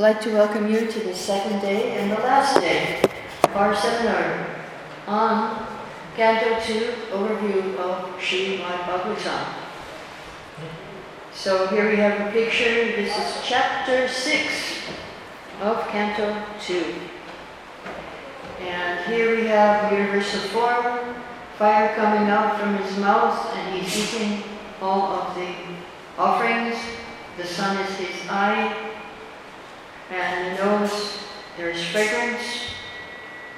I'd like to welcome you to the second day and the last day of our seminar on Canto 2 Overview of Srimad Bhagavatam. So here we have a picture. This is chapter 6 of Canto 2. And here we have universal form, fire coming out from his mouth, and he's eating all of the offerings. The sun is his eye, and the nose, there's fragrance.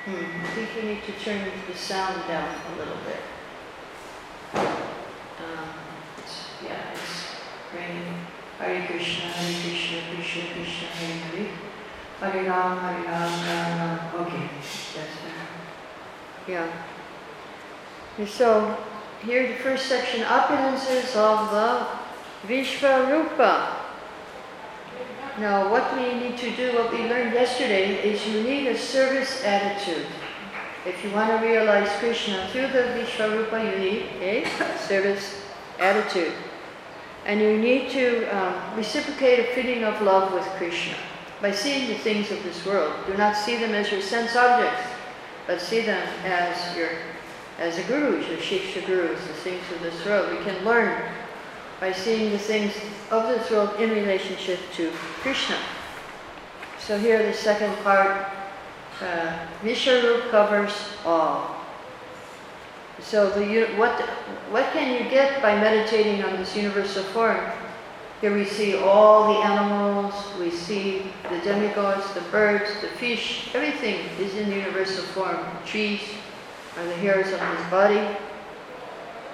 Hmm, I think we need to turn the sound down a little bit. Um, it's, yeah, it's raining. Hare Krishna, Hare Krishna, Krishna Krishna, Hare Hare. Hare Ram, Hare Ram, Ram Ram. Okay, that's better. Yeah. And so, here the first section, opulences of the Vishvarupa. Now, what we need to do, what we learned yesterday, is you need a service attitude. If you want to realize Krishna through the Vishvarupa, you need a service attitude. And you need to um, reciprocate a feeling of love with Krishna by seeing the things of this world. Do not see them as your sense objects, but see them as your as the gurus, your shiksha gurus, the things of this world. We can learn by seeing the things of this world in relationship to Krishna. So here the second part, uh, Vishvarup covers all. So the, what, what can you get by meditating on this universal form? Here we see all the animals, we see the demigods, the birds, the fish, everything is in universal form. The trees are the hairs of his body.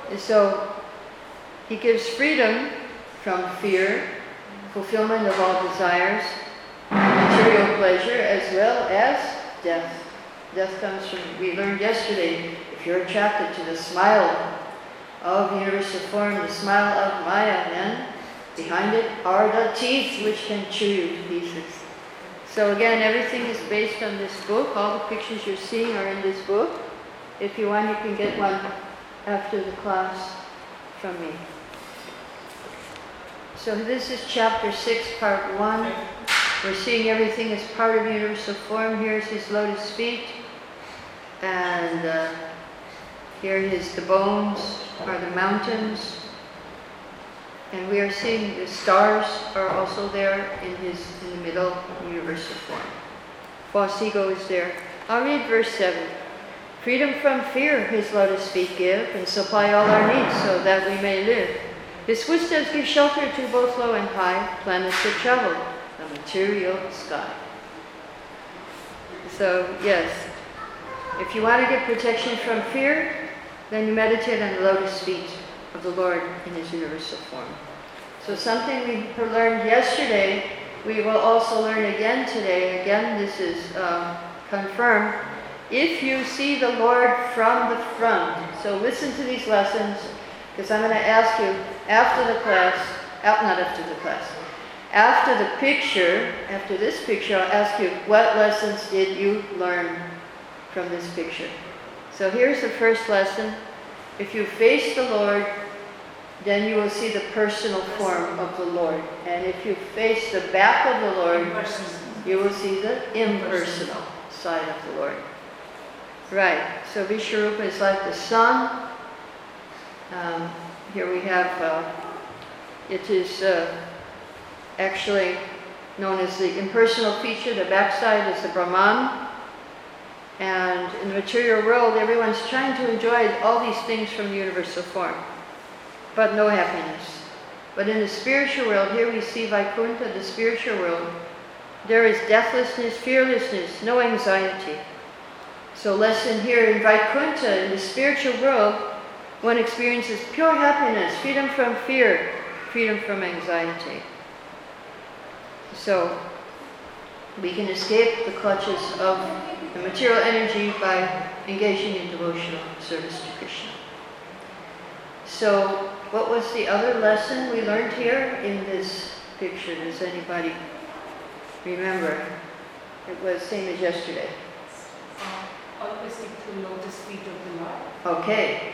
And so he gives freedom from fear, fulfillment of all desires, material pleasure, as well as death. Death comes from, we learned yesterday, if you're attracted to the smile of universal form, the smile of Maya, then behind it are the teeth which can chew you to pieces. So again, everything is based on this book. All the pictures you're seeing are in this book. If you want, you can get one after the class from me. So this is chapter 6, part 1. We're seeing everything as part of universal form. Here's his lotus feet. And uh, here is the bones, are the mountains. And we are seeing the stars are also there in his in the middle universal form. False ego is there. I'll read verse 7. Freedom from fear his lotus feet give and supply all our needs so that we may live. His footsteps give shelter to both low and high planets that travel the material sky. So, yes, if you want to get protection from fear, then you meditate on the lotus feet of the Lord in His universal form. So, something we learned yesterday, we will also learn again today. Again, this is uh, confirmed. If you see the Lord from the front, so listen to these lessons because I'm going to ask you after the class, out, not after the class, after the picture, after this picture, I'll ask you, what lessons did you learn from this picture? So here's the first lesson. If you face the Lord, then you will see the personal form of the Lord. And if you face the back of the Lord, you will see the impersonal side of the Lord. Right, so Vishvarupa is like the sun, um, here we have, uh, it is uh, actually known as the impersonal feature. The backside is the Brahman. And in the material world, everyone's trying to enjoy all these things from the universal form, but no happiness. But in the spiritual world, here we see Vaikuntha, the spiritual world, there is deathlessness, fearlessness, no anxiety. So lesson here in Vaikuntha, in the spiritual world, one experiences pure happiness, freedom from fear, freedom from anxiety. So, we can escape the clutches of the material energy by engaging in devotional service to Krishna. So, what was the other lesson we learned here in this picture? Does anybody remember? It was same as yesterday. Uh, always stick to lotus feet of the Lord. Okay.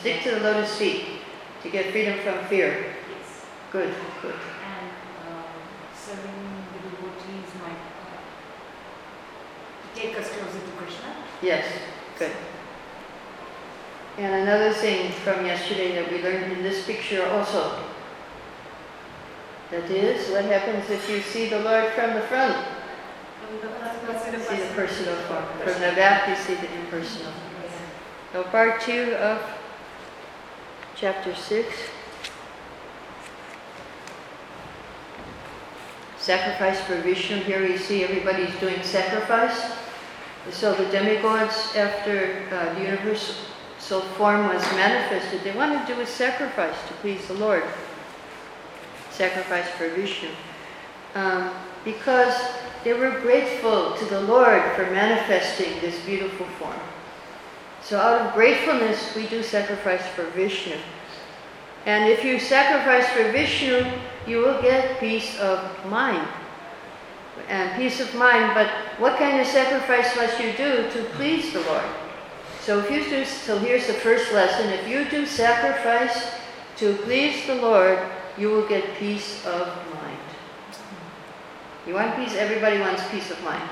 Stick to the lotus feet to get freedom from fear. Yes. Good, good. And um, serving the devotees, my take us closer to Krishna. Yes, good. And another thing from yesterday that we learned in this picture also. That is, what happens if you see the Lord from the front? And the- You see the person. personal form. From the back, you see the impersonal. So part two of chapter six. Sacrifice for Vishnu. Here we see everybody's doing sacrifice. So the demigods, after uh, the universal form was manifested, they wanted to do a sacrifice to please the Lord. Sacrifice for Vishnu. Um, because they were grateful to the Lord for manifesting this beautiful form. So out of gratefulness, we do sacrifice for Vishnu. And if you sacrifice for Vishnu, you will get peace of mind. And peace of mind, but what kind of sacrifice must you do to please the Lord? So if you do, so here's the first lesson. If you do sacrifice to please the Lord, you will get peace of mind. You want peace? Everybody wants peace of mind.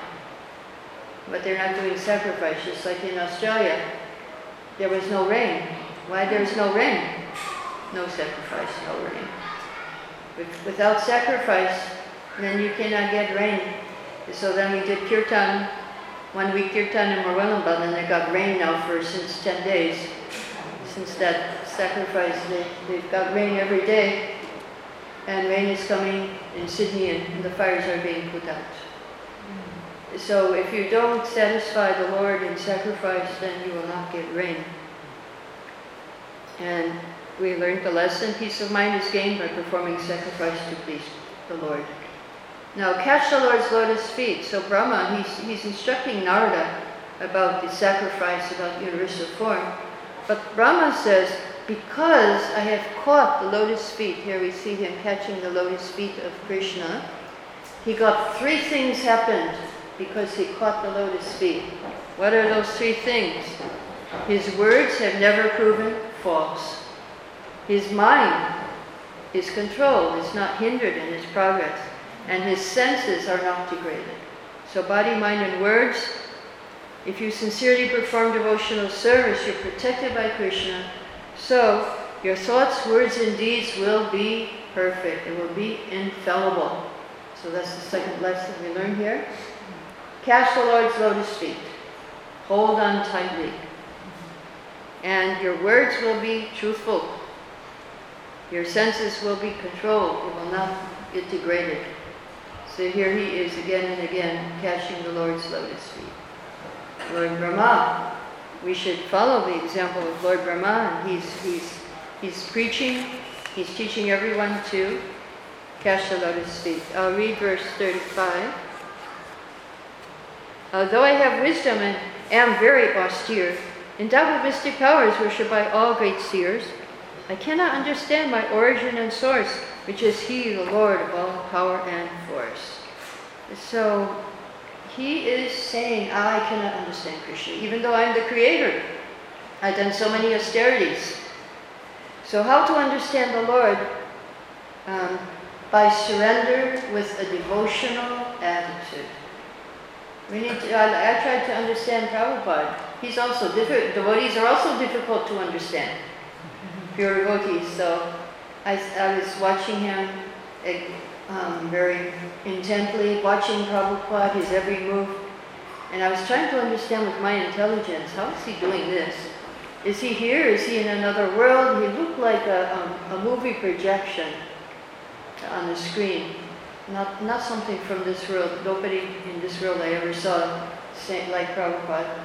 But they're not doing sacrifices. like in Australia. There was no rain. Why there's no rain? No sacrifice, no rain. With- Without sacrifice, then you cannot get rain. So then we did kirtan, one week kirtan in Murwillumbah, and they got rain now for since 10 days. Since that sacrifice, they, they've got rain every day. And rain is coming in Sydney and the fires are being put out. So if you don't satisfy the Lord in sacrifice, then you will not get rain. And we learned the lesson, peace of mind is gained by performing sacrifice to please the Lord. Now catch the Lord's lotus feet. So Brahma, he's, he's instructing Narada about the sacrifice, about universal form. But Brahma says, because I have caught the lotus feet, here we see him catching the lotus feet of Krishna, he got three things happened because he caught the lotus feet. What are those three things? His words have never proven false. His mind is controlled, is not hindered in his progress, and his senses are not degraded. So, body, mind, and words, if you sincerely perform devotional service, you're protected by Krishna. So, your thoughts, words, and deeds will be perfect, it will be infallible. So, that's the second lesson we learn here. Catch the Lord's lotus feet, hold on tightly, and your words will be truthful. Your senses will be controlled, it will not get degraded. So here he is again and again catching the Lord's lotus feet. Lord Brahma, we should follow the example of Lord Brahma, he's, he's, he's preaching, he's teaching everyone to catch the lotus feet. I'll read verse 35. Although I have wisdom and am very austere, endowed with mystic powers worshipped by all great seers, I cannot understand my origin and source, which is He, the Lord of all power and force. So he is saying, I cannot understand Krishna, even though I'm the creator. I've done so many austerities. So, how to understand the Lord? Um, by surrender with a devotional attitude. We need to, I, I tried to understand Prabhupada. He's also difficult, devotees are also difficult to understand. Pure devotees. So I, I was watching him eh, um, very intently, watching Prabhupada, his every move. And I was trying to understand with my intelligence, how is he doing this? Is he here? Is he in another world? He looked like a, um, a movie projection on the screen. Not, not something from this world. Nobody in this world I ever saw say, like Prabhupada.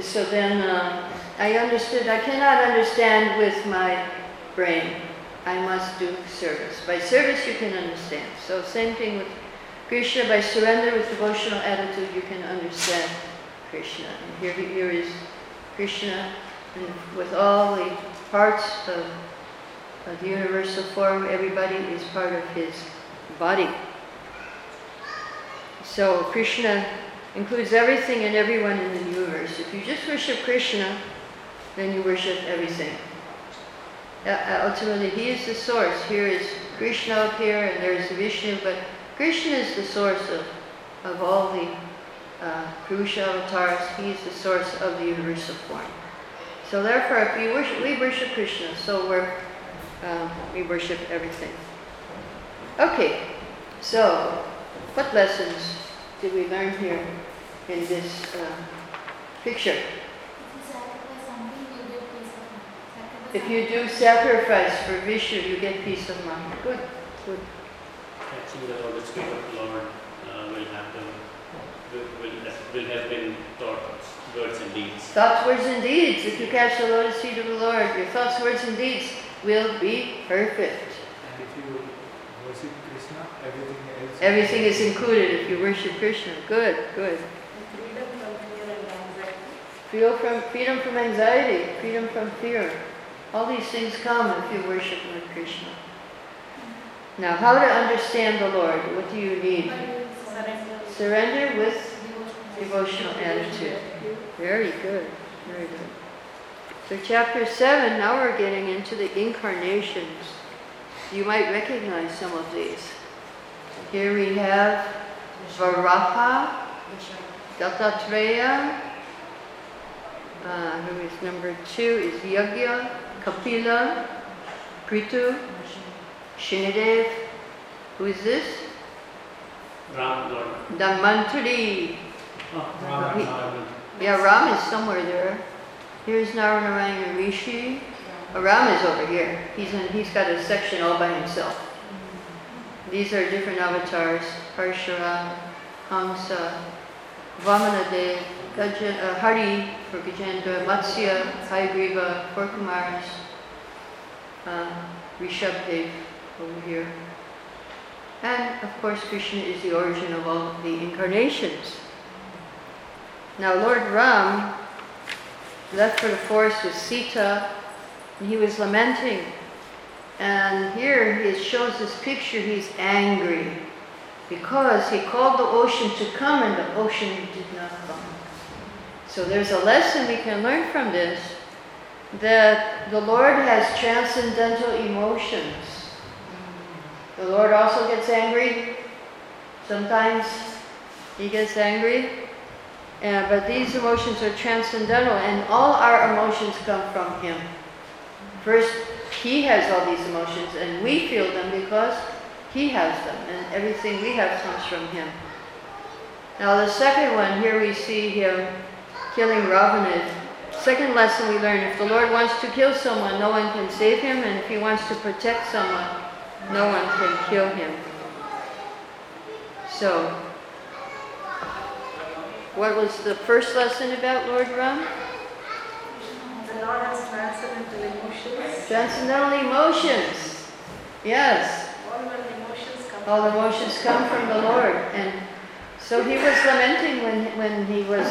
So then uh, I understood, I cannot understand with my brain. I must do service. By service you can understand. So same thing with Krishna. By surrender with devotional attitude you can understand Krishna. And here, here is Krishna and with all the parts of, of the universal form. Everybody is part of his body. So Krishna includes everything and everyone in the universe. If you just worship Krishna, then you worship everything. Uh, ultimately, he is the source. Here is Krishna up here, and there's Vishnu, but Krishna is the source of, of all the uh, Purusha avatars, he is the source of the universal form. So therefore, if we worship, we worship Krishna, so we're, um, we worship everything. Okay, so what lessons did we learn here in this uh, picture? If you do sacrifice for Vishnu, you get peace of mind. Good, good. Actually, the Holy Spirit of the Lord uh, will have them, will, will, will have been taught words and deeds. Thoughts, words, and deeds. If you catch the lotus feet of the Lord, your thoughts, words, and deeds will be perfect. And if you worship Krishna, everything else. Everything is included if you worship Krishna. Good, good. Freedom from fear and anxiety. Feel from freedom from anxiety, freedom from fear. All these things come if you worship Lord Krishna. Now, how to understand the Lord? What do you need? Surrender. Surrender with devotional attitude. Very good, very good. So, chapter 7, now we're getting into the incarnations. You might recognize some of these. Here we have Varaha, Dattatreya. Uh, who is number two is Yagya, Kapila, Prithu, Shinidev. Who is this? Ram. Dhanvantari. Oh, Ram, Ram. Yeah, Ram is somewhere there. Here's Naranarayana Rishi. Uh, Ram is over here. He's in, he's got a section all by himself. These are different avatars. Parshuram, Hamsa, Vamanadev, Gajan, uh, Hari for Gajendra, Matsya, Hayagriva, four Kumars, uh, Rishabdev over here. And of course, Krishna is the origin of all the incarnations. Now, Lord Ram left for the forest with Sita, he was lamenting. And here he shows this picture, he's angry because he called the ocean to come and the ocean did not come. So there's a lesson we can learn from this that the Lord has transcendental emotions. The Lord also gets angry. Sometimes he gets angry. Uh, but these emotions are transcendental, and all our emotions come from Him. First, He has all these emotions, and we feel them because He has them, and everything we have comes from Him. Now, the second one, here we see Him killing Ravana. Second lesson we learn if the Lord wants to kill someone, no one can save him, and if He wants to protect someone, no one can kill him. So, what was the first lesson about Lord Ram? The Lord has transcendental emotions. Transcendental emotions. Yes, All the emotions come all emotions come from the Lord. And so he was lamenting when, when he was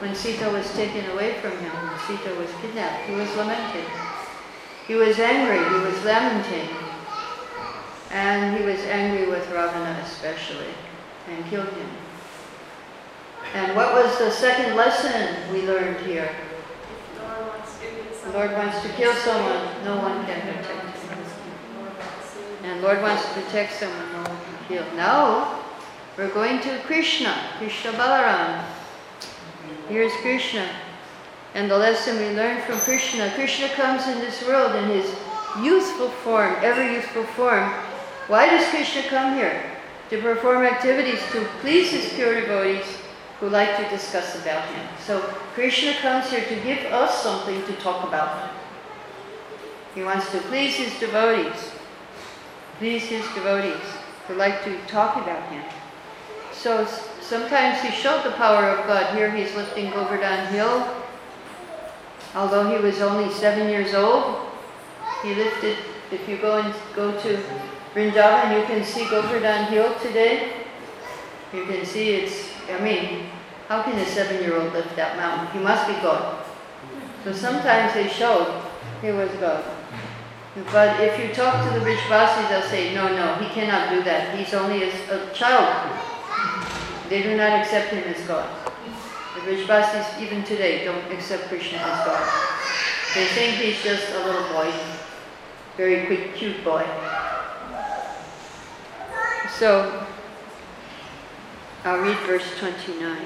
when Sita was taken away from him, when Sita was kidnapped. He was lamenting. He was angry, he was lamenting. And he was angry with Ravana especially and killed him. And what was the second lesson we learned here? If Lord wants to kill The. Lord wants to kill someone, no one can protect him. And Lord wants to protect someone, no one can kill. Now, we're going to Krishna, Krishna Balaram. Here's Krishna. And the lesson we learn from Krishna, Krishna comes in this world in his youthful form, ever youthful form. Why does Krishna come here? To perform activities to please his pure devotees who like to discuss about him. So Krishna comes here to give us something to talk about. He wants to please his devotees, please his devotees who like to talk about him. So sometimes he showed the power of God. Here he's lifting Govardhan Hill. Although he was only seven years old, he lifted, if you go and go to Vrindavan, you can see Govardhan Hill today. You can see it's, I mean, how can a seven-year-old lift that mountain? He must be God. So sometimes they showed he was God. But if you talk to the rich Vrishvasis, they'll say, no, no, he cannot do that. He's only a, a child. They do not accept him as God. The rich Vrishvasis, even today, don't accept Krishna as God. They think he's just a little boy, very quick, cute boy. So, I'll read verse 29.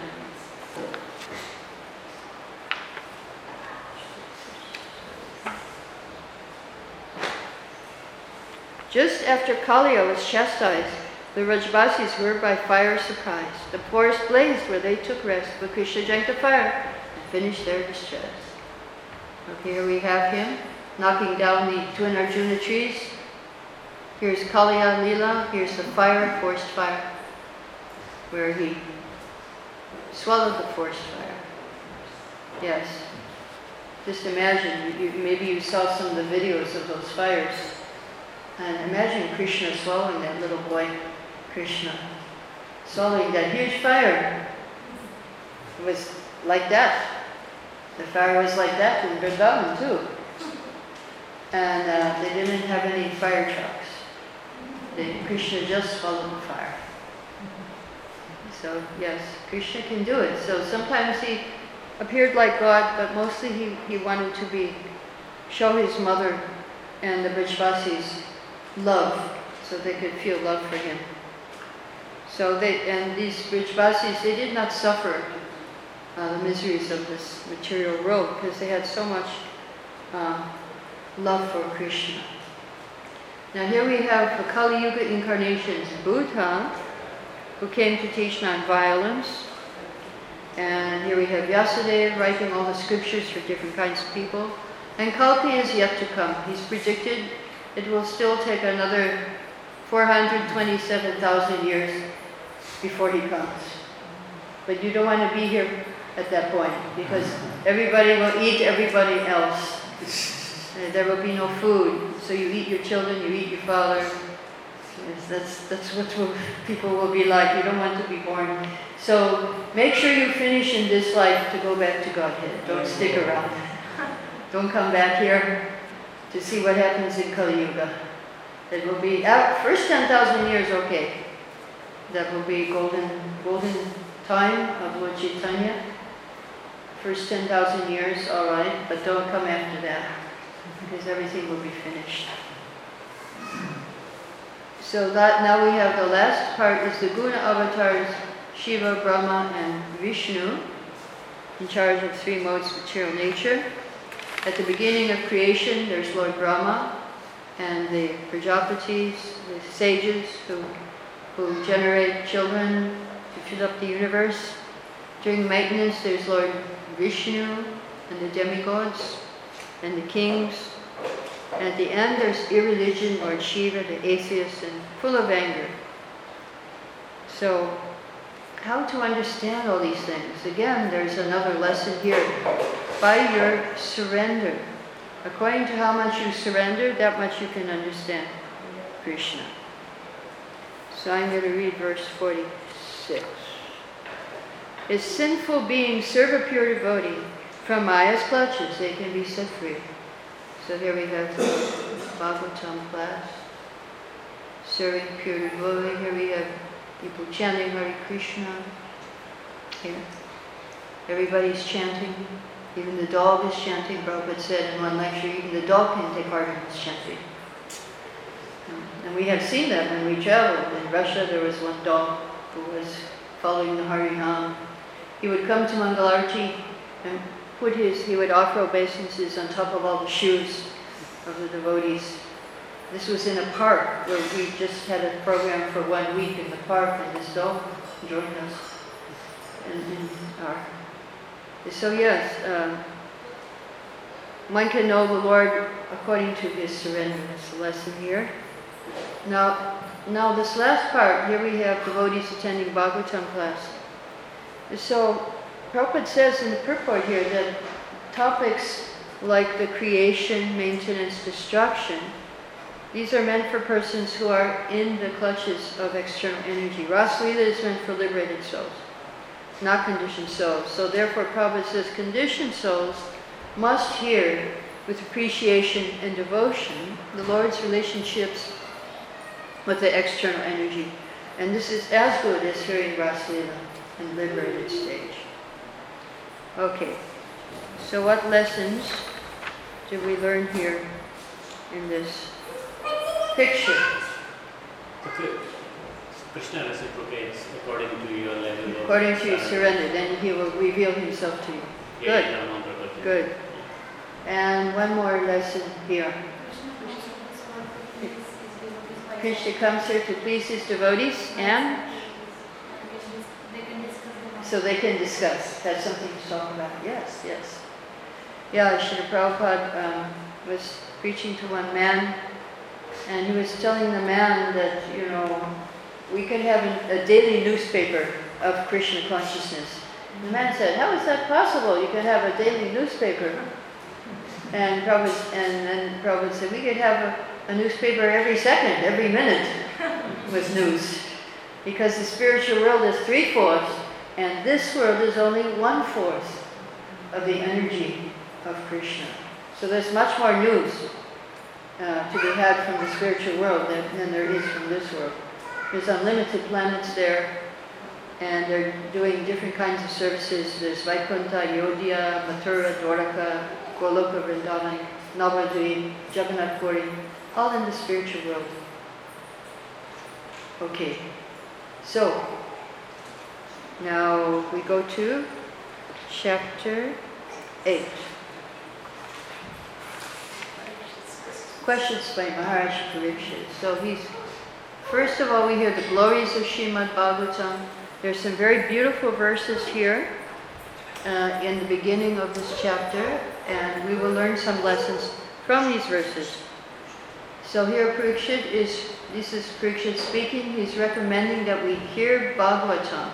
Just after Kalia was chastised, the Rajbasis were by fire surprised. The forest blazed where they took rest, but Krishna drank the fire and finished their distress. Okay, here we have him knocking down the twin Arjuna trees. Here's Kalia Lila, here's the fire, forest fire, where he swallowed the forest fire. Yes. Just imagine, you, maybe you saw some of the videos of those fires. And imagine Krishna swallowing that little boy, Krishna, swallowing that huge fire. It was like that. The fire was like that in Vrindavan too. And uh, they didn't have any fire trucks. They, Krishna just swallowed the fire. So yes, Krishna can do it. So sometimes he appeared like God, but mostly he, he wanted to be show his mother and the Brajvasis love, so they could feel love for him. So they and these Brajvasis, they did not suffer uh, the miseries of this material world because they had so much um, love for Krishna. Now here we have the Kali Yuga incarnations, Buddha, who came to teach non-violence, and here we have Vyasadeva writing all the scriptures for different kinds of people. And Kalki is yet to come. He's predicted it will still take another 427,000 years before he comes. But you don't want to be here at that point because everybody will eat everybody else. Uh, There will be no food. So you eat your children, you eat your father. Yes, that's, that's what people will be like. You don't want to be born. So make sure you finish in this life to go back to Godhead. Don't stick around. Don't come back here to see what happens in Kali Yuga. It will be, uh, first 10,000 years, okay. That will be golden, golden time of Lord Chaitanya. First 10,000 years, all right, but don't come after that because everything will be finished. So that now we have the last part is the Guna avatars, Shiva, Brahma, and Vishnu, in charge of three modes of material nature. At the beginning of creation, there's Lord Brahma and the Prajapatis, the sages who, who generate children to fill up the universe. During maintenance, there's Lord Vishnu and the demigods and the kings. And at the end, there's irreligion, Lord Shiva, the atheist, and full of anger. So, how to understand all these things? Again, there's another lesson here. By your surrender. According to how much you surrender, that much you can understand Krishna. So I'm going to read verse 46. As sinful beings serve a pure devotee from Maya's clutches, they can be set free. So here we have the Bhagavatam class, serving pure devotee. Here we have people chanting Hare Krishna. Here. Everybody's chanting. Even the dog is chanting. Prabhupada said in one lecture, even the dog can take part in this chanting. Um, And we have seen that when we traveled. In Russia, there was one dog who was following the Harinam. He would come to Mangalarti and put his, he would offer obeisances on top of all the shoes of the devotees. This was in a park where we just had a program for one week in the park, and this dog joined us. And, and our, so yes, um, one can know the Lord according to his surrender. That's the lesson here. Now, now this last part, here we have devotees attending Bhagavatam class. So, Prabhupada says in the purport here that topics like the creation, maintenance, destruction, these are meant for persons who are in the clutches of external energy. Rasalila is meant for liberated souls, not conditioned souls. So therefore Prabhupada says conditioned souls must hear with appreciation and devotion the Lord's relationships with the external energy. And this is as good as hearing Rasalila in liberated stage. Okay, so what lessons did we learn here in this picture? Okay. Krishna reciprocates according to your level According to your surrender. then he will reveal himself to you. Good. Good. And one more lesson here. Krishna comes here to please his devotees and so they can discuss. That's something to talk about. Yes, yes. Yeah, Srila Prabhupada um, was preaching to one man and he was telling the man that, you know, we could have a, daily newspaper of Krishna consciousness. The man said, how is that possible? You can have a daily newspaper. And Prabhupada, and then Prabhupada said, we could have a, a newspaper every second, every minute with news. Because the spiritual world is three-fourths, and this world is only one-fourth of the energy of Krishna. So there's much more news uh, to be had from the spiritual world than, than there is from this world. There's unlimited planets there, and they're doing different kinds of services. There's Vaikuntha, Yodhya, Mathura, Dwaraka, Goloka, Vrindavan, Navadvip, Jagannath Puri, all in the spiritual world. Okay, so now we go to chapter 8. Questions by Maharaj Parikshit. So he's, first of all, we hear the glories of Srimad Bhagavatam. There's some very beautiful verses here uh, in the beginning of this chapter, and we will learn some lessons from these verses. So here Parikshit is, this is Parikshit speaking, he's recommending that we hear Bhagavatam.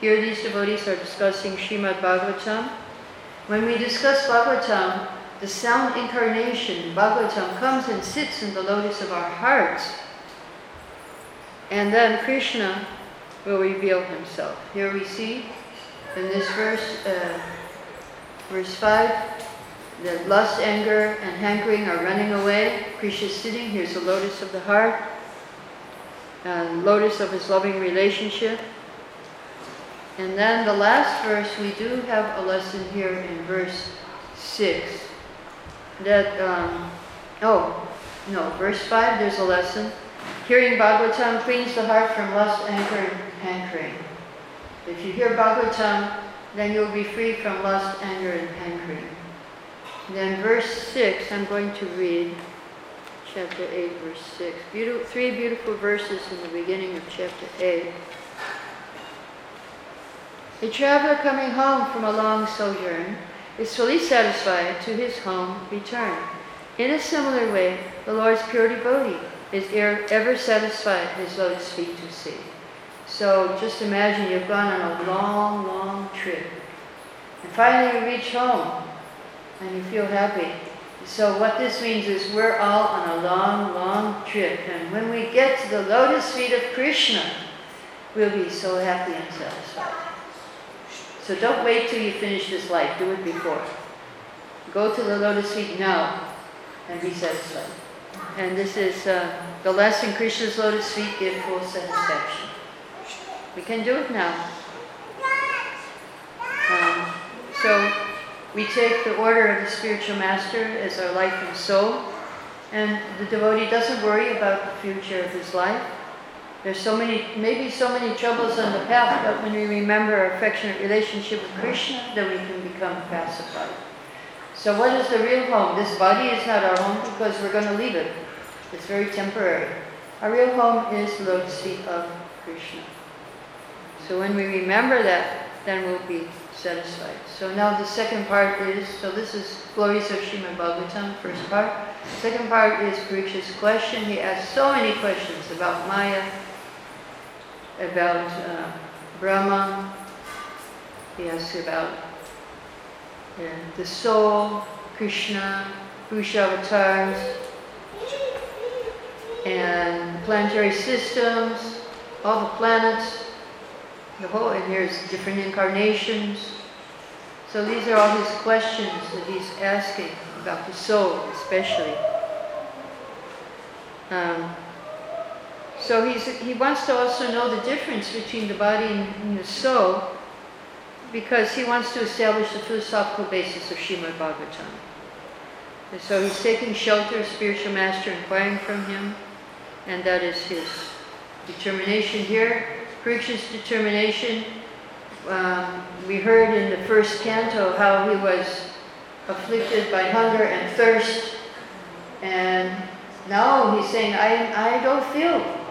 Here these devotees are discussing Srimad Bhagavatam. When we discuss Bhagavatam, the sound incarnation, Bhagavatam, comes and sits in the lotus of our hearts. And then Krishna will reveal himself. Here we see in this verse, uh, verse 5, that lust, anger, and hankering are running away. Krishna is sitting, here's the lotus of the heart, and lotus of his loving relationship. And then the last verse, we do have a lesson here in verse 6. That, um, oh, no, verse 5, there's a lesson. Hearing Bhagavatam cleans the heart from lust, anger, and hankering. If you hear Bhagavatam, then you'll be free from lust, anger, and hankering. Then verse 6, I'm going to read chapter 8, verse 6. Beautiful, three beautiful verses in the beginning of chapter 8. A traveler coming home from a long sojourn is fully satisfied to his home return. In a similar way, the Lord's pure devotee is er- ever satisfied his lotus feet to see. So just imagine you've gone on a long, long trip. And finally you reach home and you feel happy. So what this means is we're all on a long, long trip. And when we get to the lotus feet of Krishna, we'll be so happy and satisfied. So don't wait till you finish this life. Do it before. Go to the lotus feet now and be satisfied. And this is uh, the lesson Krishna's lotus feet give full satisfaction. We can do it now. Um, so we take the order of the spiritual master as our life and soul, and the devotee doesn't worry about the future of his life. There's so many, maybe so many troubles on the path, but when we remember our affectionate relationship with Krishna, then we can become pacified. So what is the real home? This body is not our home because we're going to leave it. It's very temporary. Our real home is the lotus feet of Krishna. So when we remember that, then we'll be satisfied. So now the second part is, so this is Glories of Srimad Bhagavatam, first part. Second part is Parikshit's question. He asked so many questions about Maya, about uh, Brahma. He asked about uh, the soul, Krishna, Purush avatars, and planetary systems, all the planets, the whole, and here's different incarnations. So these are all his questions that he's asking about the soul, especially. Um, so he's, he wants to also know the difference between the body and, and the soul because he wants to establish the philosophical basis of Srimad Bhagavatam. And so he's taking shelter of spiritual master inquiring from him, and that is his determination here. Parikshit's determination. Um, we heard in the first canto how he was afflicted by hunger and thirst. And now he's saying, I, I don't feel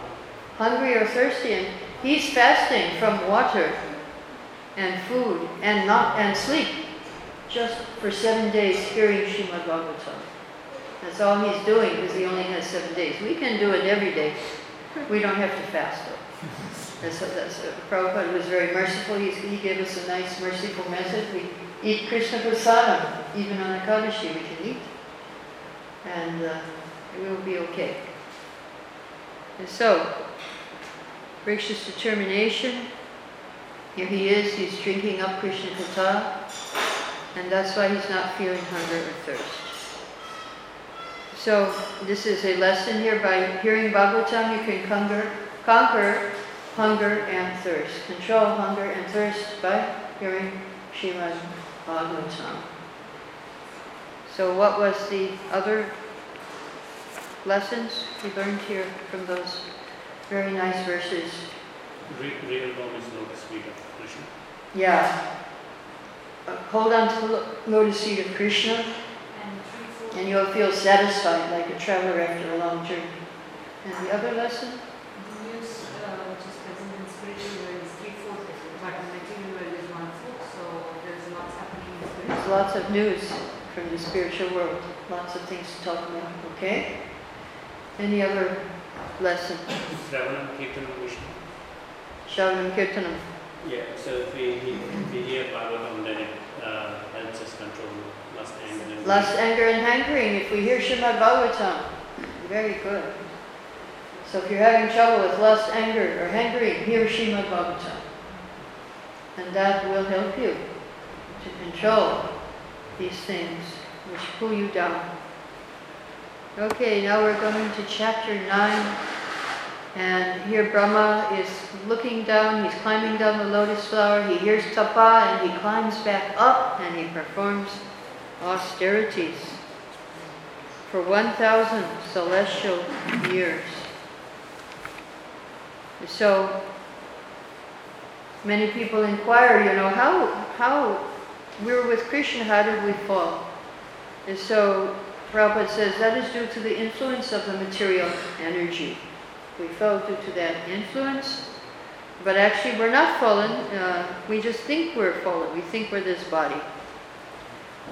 hungry or thirsty. And he's fasting from water and food and not and sleep just for seven days hearing Srimad Bhagavatam. That's all he's doing because he only has seven days. We can do it every day. We don't have to fast though. That's, that's, uh, Prabhupada was very merciful. He's, he gave us a nice, merciful message. We eat Krishna prasadam. Even on Ekadashi we can eat. And uh, we will be okay. And so, Riksha's determination. Here he is, he's drinking up Krishna Katha. And that's why he's not feeling hunger or thirst. So this is a lesson here. By hearing Bhagavatam, you can conquer, conquer hunger and thirst. Control hunger and thirst by hearing Srimad Bhagavatam. So what was the other lessons we learned here from those very nice verses? Re- real form is lotus Krishna. Yeah. Uh, hold on to the lo- lotus feet of Krishna And and you'll feel satisfied like a traveler after a long journey. And the other lesson? The news uh, which is present in spiritual world is but in material world is one fourth. So there's lots happening in There's lots of news from the spiritual world, lots of things to talk about, okay? Any other lesson? Shravanam Kirtanam Vishnu. Shravanam Kirtanam. Yeah, so if we, if we hear Bhagavatam, then it uh, helps us control lust, anger, and Lust, anger, and hankering, if we hear Srimad Bhagavatam, very good. So if you're having trouble with lust, anger, or hankering, hear Srimad Bhagavatam. And that will help you to control these things which pull you down. Okay, now we're going to chapter 9. And here Brahma is looking down, he's climbing down the lotus flower, he hears tapa and he climbs back up and he performs austerities for 1,000 celestial years. So many people inquire, you know, how, how we were with Krishna, how did we fall? And so Prabhupada says that is due to the influence of the material energy. We fell due to that influence, but actually we're not fallen. Uh, we just think we're fallen. We think we're this body.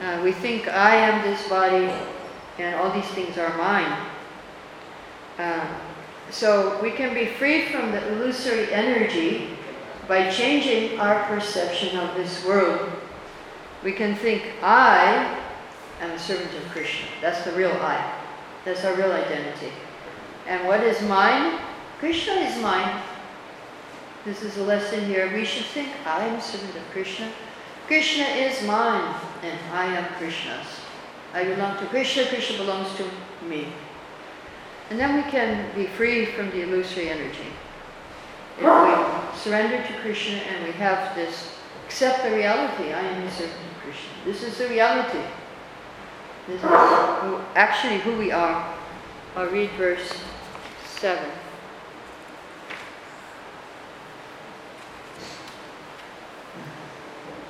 Uh, we think I am this body and all these things are mine. Uh, so we can be freed from the illusory energy by changing our perception of this world. We can think, I am a servant of Krishna. That's the real I. That's our real identity. And what is mine? Krishna is mine. This is a lesson here. We should think, I am a servant of Krishna. Krishna is mine, and I am Krishna's. I belong to Krishna, Krishna belongs to me. And then we can be free from the illusory energy. If we surrender to Krishna and we have this, accept the reality, I am a servant of Krishna. This is the reality. This is who, actually who we are. I'll read verse 7.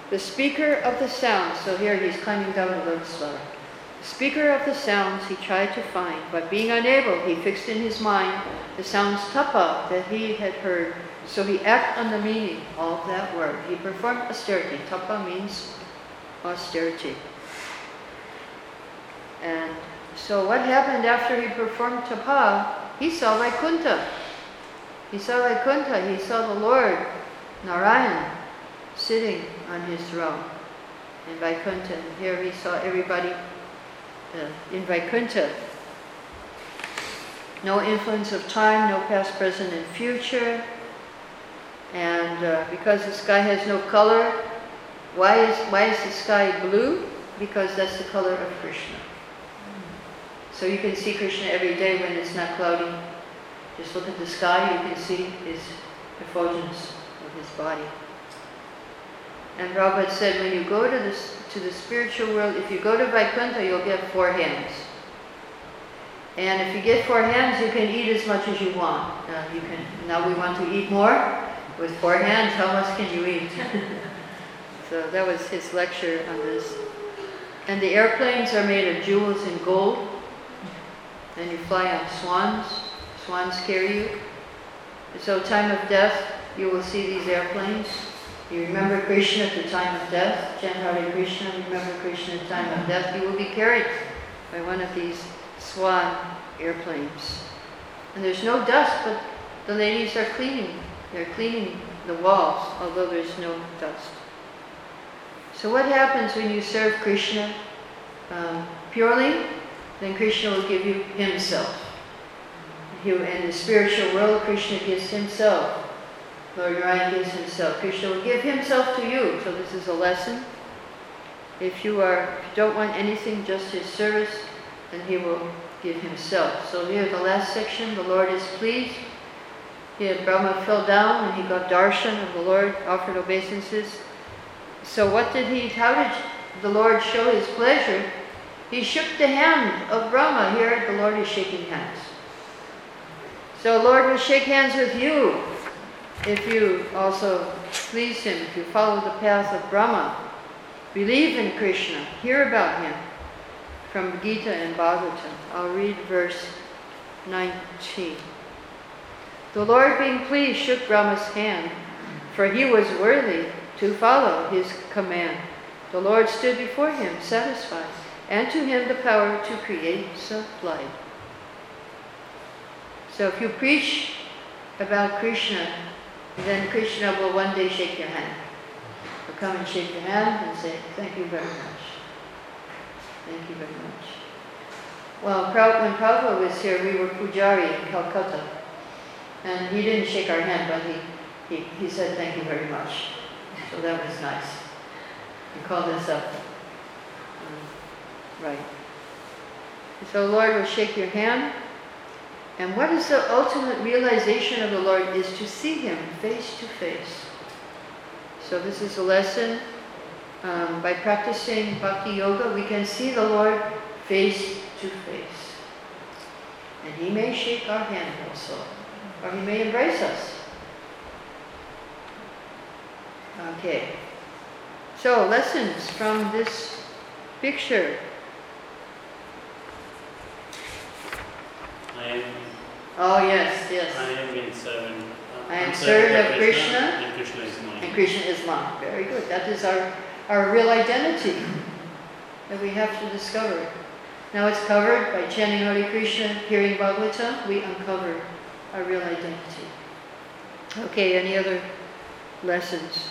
The speaker of the sounds, so here he's climbing down lotus flower. The speaker of the sounds he tried to find, but being unable, he fixed in his mind the sounds tapa that he had heard. So he acted on the meaning of that word. He performed austerity. Tapa means austerity. And so what happened after he performed tapa? He saw Vaikuntha. He saw Vaikuntha. He saw the Lord, Narayan, sitting on his throne in Vaikuntha. And here he saw everybody uh, in Vaikuntha. No influence of time, no past, present, and future. And uh, because the sky has no color, why is, why is the sky blue? Because that's the color of Krishna. So you can see Krishna every day when it's not cloudy. Just look at the sky, you can see his effulgence of his body. And Prabhupada said, when you go to this to the spiritual world, if you go to Vaikuntha, you'll get four hands. And if you get four hands, you can eat as much as you want. You can. Now we want to eat more. With four hands, how much can you eat? so that was his lecture on this. And the airplanes are made of jewels and gold. And you fly on swans. Swans carry you. So time of death, you will see these airplanes. You remember Krishna at the time of death. Chant Krishna, remember Krishna at the time of death. You will be carried by one of these swan airplanes. And there's no dust, but the ladies are cleaning. They're cleaning the walls, although there's no dust. So what happens when you serve Krishna um, purely? Then Krishna will give you himself. He, in the spiritual world, Krishna gives himself. Lord Narayan gives himself. Krishna will give himself to you. So this is a lesson. If you are if you don't want anything, just his service, then he will give himself. So here, the last section, the Lord is pleased. He had Brahma fell down and he got darshan of the Lord, offered obeisances. So what did he, how did the Lord show his pleasure? He shook the hand of Brahma. Here, the Lord is shaking hands. So Lord will shake hands with you if you also please him, if you follow the path of Brahma, believe in Krishna, hear about him from Gita and Bhagavatam. I'll read verse 19. The Lord being pleased shook Brahma's hand, for he was worthy to follow his command. The Lord stood before him, satisfied, and to him the power to create supplied. So if you preach about Krishna, then Krishna will one day shake your hand. He'll come and shake your hand and say, Thank you very much. Thank you very much. Well, when Prabhupada was here, we were pujari in Calcutta. And he didn't shake our hand, but he, he, he said, Thank you very much. So that was nice. He called us up. Right. So, the Lord will shake your hand. And what is the ultimate realization of the Lord is to see Him face to face. So this is a lesson. Um, by practicing Bhakti Yoga, we can see the Lord face to face. And He may shake our hand also, or He may embrace us. Okay. So, lessons from this picture. I am, Oh, yes, yes. I am in servant. Uh, I am I'm servant of Krishna, Krishna, and Krishna is mine. And Krishna is mine. Very good. That is our, our real identity that we have to discover. Now it's covered by chanting Hare Krishna, hearing Bhagavatam, we uncover our real identity. Okay, any other lessons?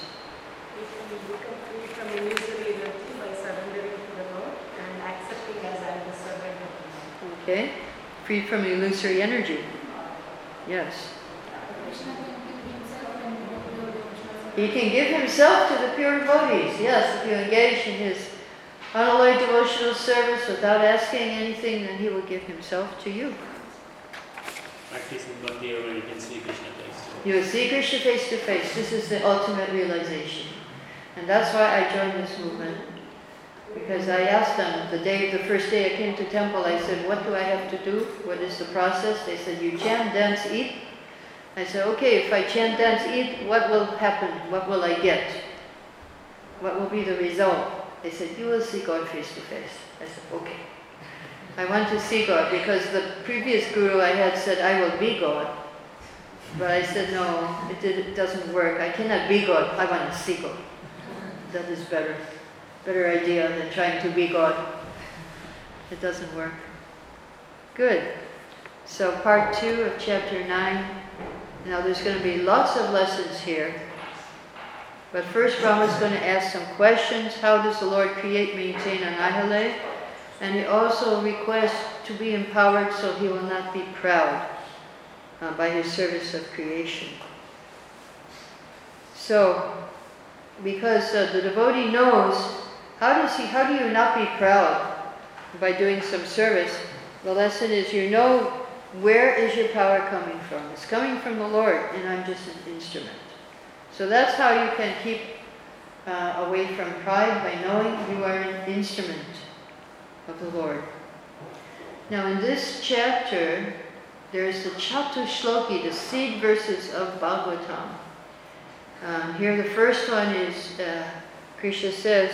We can become free from illusory energy by surrendering to the Lord and accepting as I am the servant of the Lord. Okay? Free from illusory energy. Yes. Krishna can give himself and devote devotional He can give himself to the pure devotees. Yes, if you engage in his unalloyed devotional service without asking anything, then he will give himself to you. Practicing Bhakti Yoga, you can see Krishna face to You will see Krishna face to face. This is the ultimate realization. And that's why I joined this movement. Because I asked them the day, the first day I came to temple, I said, what do I have to do? What is the process? They said, you chant, dance, eat. I said, okay, if I chant, dance, eat, what will happen? What will I get? What will be the result? They said, you will see God face to face. I said, okay. I want to see God because the previous guru I had said, I will be God. But I said, no, it, did, it doesn't work. I cannot be God. I want to see God. That is better. Better idea than trying to be God. It doesn't work. Good. So part two of chapter nine. Now there's going to be lots of lessons here. But first Brahma's going to ask some questions. How does the Lord create, maintain, and annihilate? And he also requests to be empowered so he will not be proud uh, by his service of creation. So, because uh, the devotee knows, how does he, how do you not be proud by doing some service? The lesson is you know where is your power coming from. It's coming from the Lord, and I'm just an instrument. So that's how you can keep uh, away from pride by knowing you are an instrument of the Lord. Now, in this chapter, there's the Chatushloki, the seed verses of Bhagavatam. Um, here, the first one is uh, Krishna says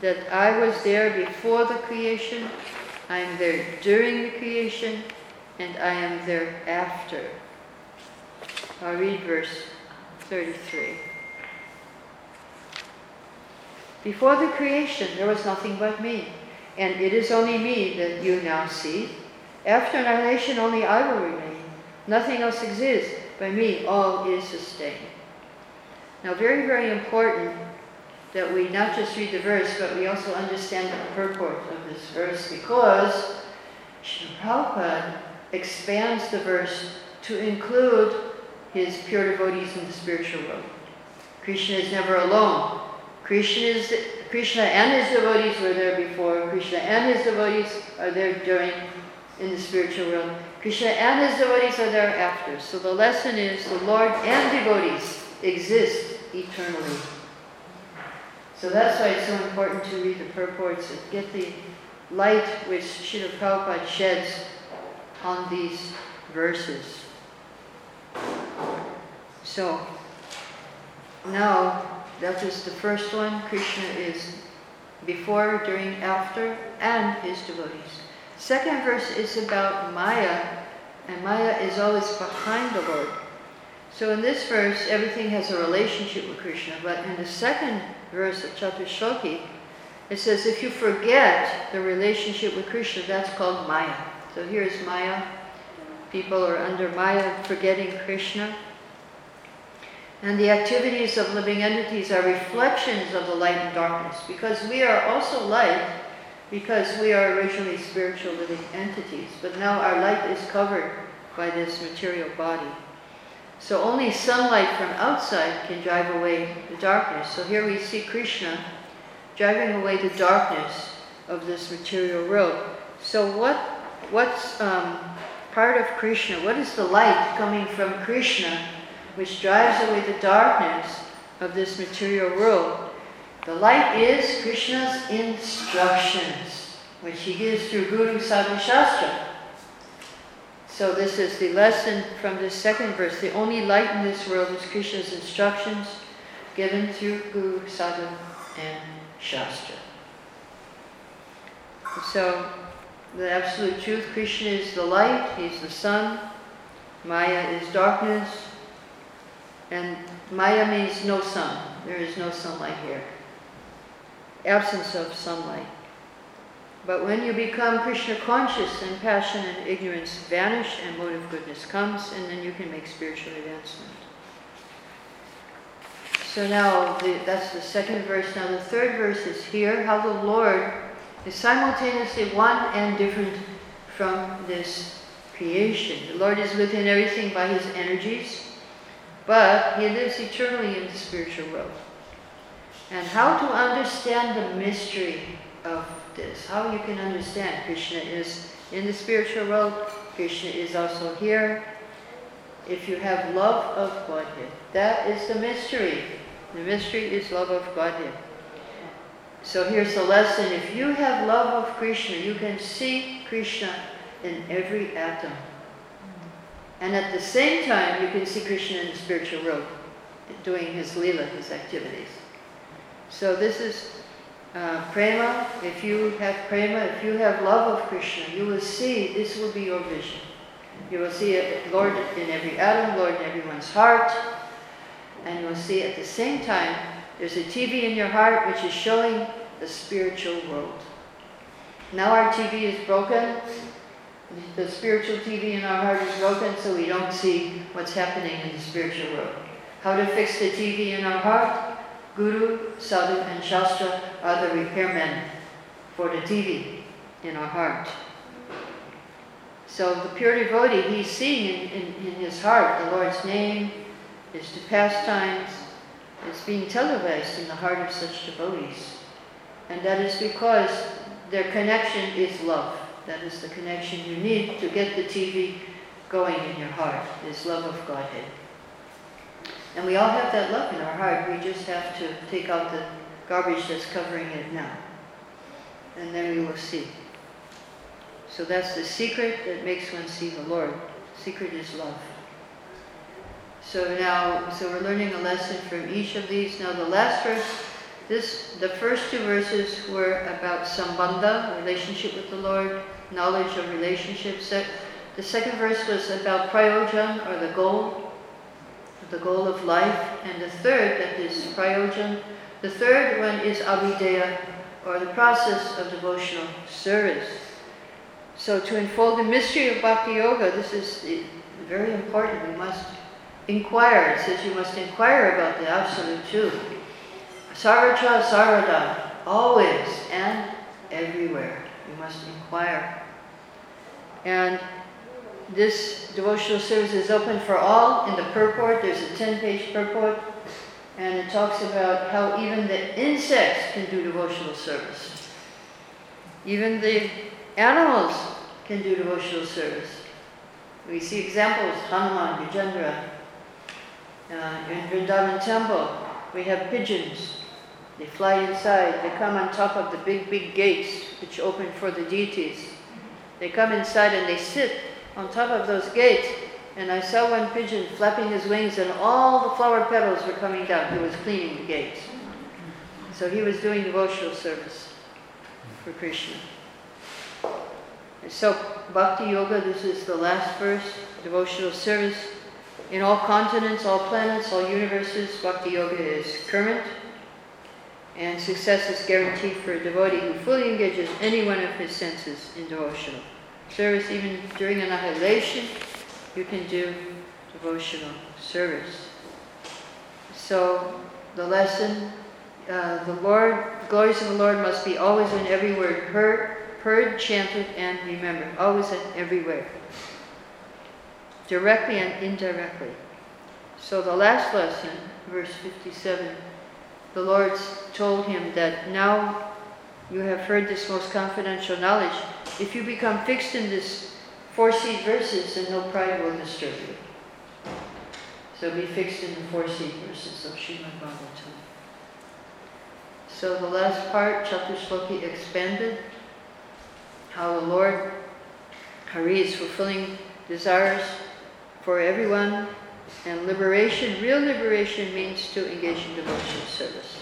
that I was there before the creation, I am there during the creation, and I am there after. I'll read verse 33. Before the creation, there was nothing but me, and it is only me that you now see. After annihilation, only I will remain. Nothing else exists. By me, all is sustained. Now, very, very important that we not just read the verse, but we also understand the purport of this verse because Srila Prabhupada expands the verse to include his pure devotees in the spiritual world. Krishna is never alone. Krishna, is, Krishna and his devotees were there before. Krishna and his devotees are there during in the spiritual world. Krishna and his devotees are there after. So the lesson is the Lord and devotees exist eternally. So that's why it's so important to read the purports and get the light which Srila Prabhupada sheds on these verses. So, now that is the first one. Krishna is before, during, after, and his devotees. Second verse is about Maya, and Maya is always behind the Lord. So in this verse, everything has a relationship with Krishna, but in the second verse of Chatushloki, it says if you forget the relationship with Krishna, that's called Maya. So here's Maya. People are under Maya, forgetting Krishna. And the activities of living entities are reflections of the light and darkness, because we are also light, because we are originally spiritual living entities, but now our light is covered by this material body. So only sunlight from outside can drive away the darkness. So here we see Krishna driving away the darkness of this material world. So what what's um, part of Krishna? What is the light coming from Krishna which drives away the darkness of this material world? The light is Krishna's instructions, which he gives through Guru Sadhu Shastra. So this is the lesson from the second verse. The only light in this world is Krishna's instructions given through Guru, Sadhu, and Shastra. So the absolute truth, Krishna is the light, he's the sun, Maya is darkness, and Maya means no sun. There is no sunlight here. Absence of sunlight. But when you become Krishna conscious and passion and ignorance vanish and motive goodness comes, and then you can make spiritual advancement. So now the, that's the second verse. Now the third verse is here how the Lord is simultaneously one and different from this creation. The Lord is within everything by his energies, but he lives eternally in the spiritual world. And how to understand the mystery of this, how you can understand Krishna is in the spiritual world, Krishna is also here. If you have love of Godhead, that is the mystery. The mystery is love of Godhead. So here's the lesson. If you have love of Krishna, you can see Krishna in every atom. And at the same time, you can see Krishna in the spiritual world, doing his lila, his activities. So this is uh, prema. If you have prema, if you have love of Krishna, you will see, this will be your vision. You will see it, Lord in every atom, Lord in everyone's heart, and you will see at the same time, there's a TV in your heart which is showing the spiritual world. Now our TV is broken. The spiritual TV in our heart is broken, so we don't see what's happening in the spiritual world. How to fix the TV in our heart? Guru, Sadhu, and Shastra are the repairmen for the TV in our heart. So the pure devotee, he's seeing in, in, in his heart the Lord's name, his pastimes, it's being televised in the heart of such devotees. And that is because their connection is love. That is the connection you need to get the TV going in your heart, is love of Godhead. And we all have that love in our heart. We just have to take out the garbage that's covering it now. And then we will see. So that's the secret that makes one see the Lord. Secret is love. So now, so we're learning a lesson from each of these. Now the last verse, this, the first two verses were about sambandha, relationship with the Lord, knowledge of relationships. The second verse was about prayojan, or the goal, the goal of life. And the third, that is prayojan. The third one is abhidheya, or the process of devotional service. So to unfold the mystery of Bhakti Yoga, this is eh, very important. We must inquire. It says you must inquire about the absolute truth. Sarvatra sarvada, always and everywhere. You must inquire. And this devotional service is open for all. In the purport, there's a 10-page purport, and it talks about how even the insects can do devotional service. Even the animals can do devotional service. We see examples, Hanuman, Gajendra. Uh, in Vrindavan temple, we have pigeons. They fly inside. They come on top of the big, big gates which open for the deities. They come inside and they sit on top of those gates. And I saw one pigeon flapping his wings and all the flower petals were coming down. He was cleaning the gates. So he was doing devotional service for Krishna. So, Bhakti Yoga, this is the last verse, devotional service. In all continents, all planets, all universes, Bhakti Yoga is current. And success is guaranteed for a devotee who fully engages any one of his senses in devotional service. Even during annihilation, you can do devotional service. So, the lesson uh, the Lord, glories of the Lord must be always and everywhere heard, heard, chanted, and remembered. Always and everywhere. Directly and indirectly. So the last lesson, verse 57, the Lord told him that now you have heard this most confidential knowledge. If you become fixed in this four seed verses, then no pride will disturb you. So be fixed in the four seed verses of Srimad Bhagavatam. So the last part, Chatusloki expanded, how the Lord Hari is fulfilling desires for everyone, and liberation, real liberation means to engage in devotional service.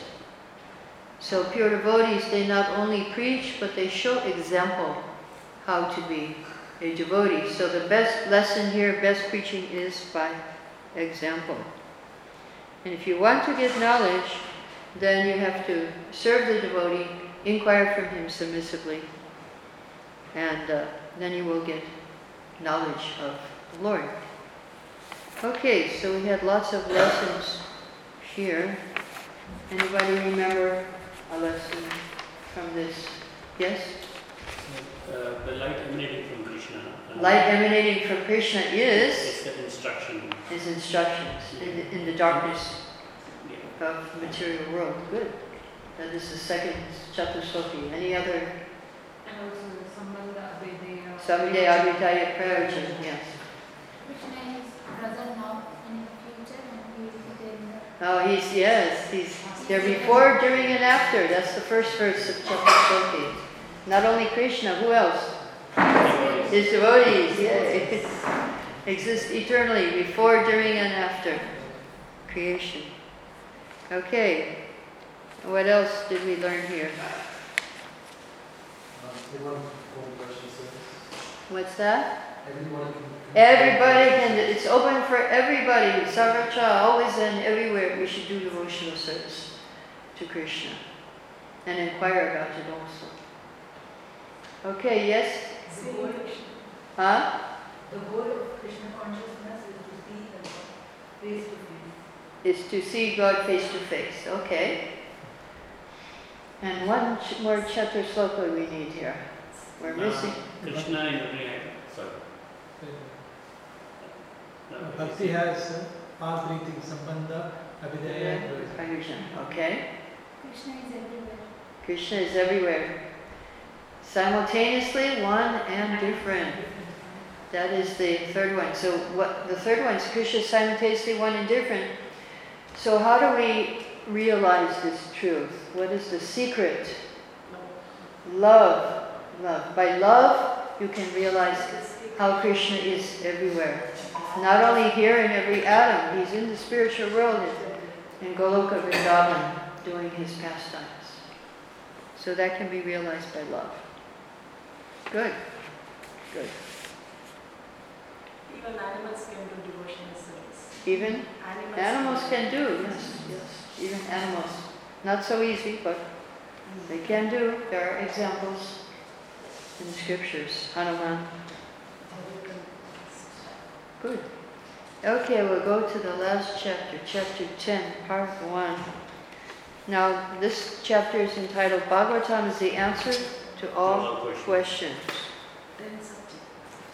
So pure devotees, they not only preach, but they show example how to be a devotee. So the best lesson here, best preaching is by example. And if you want to get knowledge, then you have to serve the devotee, inquire from him submissively, and uh, then you will get knowledge of the Lord. Okay, so we had lots of lessons here. Anybody remember a lesson from this? Yes? Uh, the light emanating from Krishna. uh, Light emanating from Krishna is It's the instruction. his instructions in the, in the darkness Yeah. of material world. Good. That is the second Chatusloki. Any other? And also the Sambandha Abhidheya. Samvide Advaitaya Prayojan, yes. Krishna is present now in the future and he will be there in the Oh, he's, yes, he's there before, during, and after. That's the first verse of Chatusloki. Not only Krishna, who else? His devotees, yeah. Exist eternally, before, during, and after creation. Okay. What else did we learn here? What's that? Everybody can, it's open for everybody. Sarvacha, always and everywhere, we should do devotional service to Krishna and inquire about it also. Okay, yes? The goal, Huh? the goal of Krishna consciousness is to see the Lord face to face. Is to see God face to face. Okay. And one ch- more chatusloka we need here. We're Uh, missing. Krishna in every act. Sorry. Bhakti has uh, all three things, Sambandha, Abhidheya, and Prayojan. Prayojan. Okay. Krishna is everywhere. Krishna is everywhere. Simultaneously, one and different. That is the third one. So what the third one is Krishna is simultaneously one and different. So how do we realize this truth? What is the secret? Love. Love. By love, you can realize how Krishna is everywhere. Not only here in every atom, he's in the spiritual world in, in Goloka Vrindavan doing his pastimes. So that can be realized by love. Good. Good. Even animals can do devotional service. Even Animals, animals can do, yes, yes. Even animals. Not so easy, but they mm. can do. There are examples in the scriptures. Hanuman. Good. Okay, we'll go to the last chapter, chapter 10, part 1. Now, this chapter is entitled Bhagavatam is the answer to all All questions. questions. Then subject.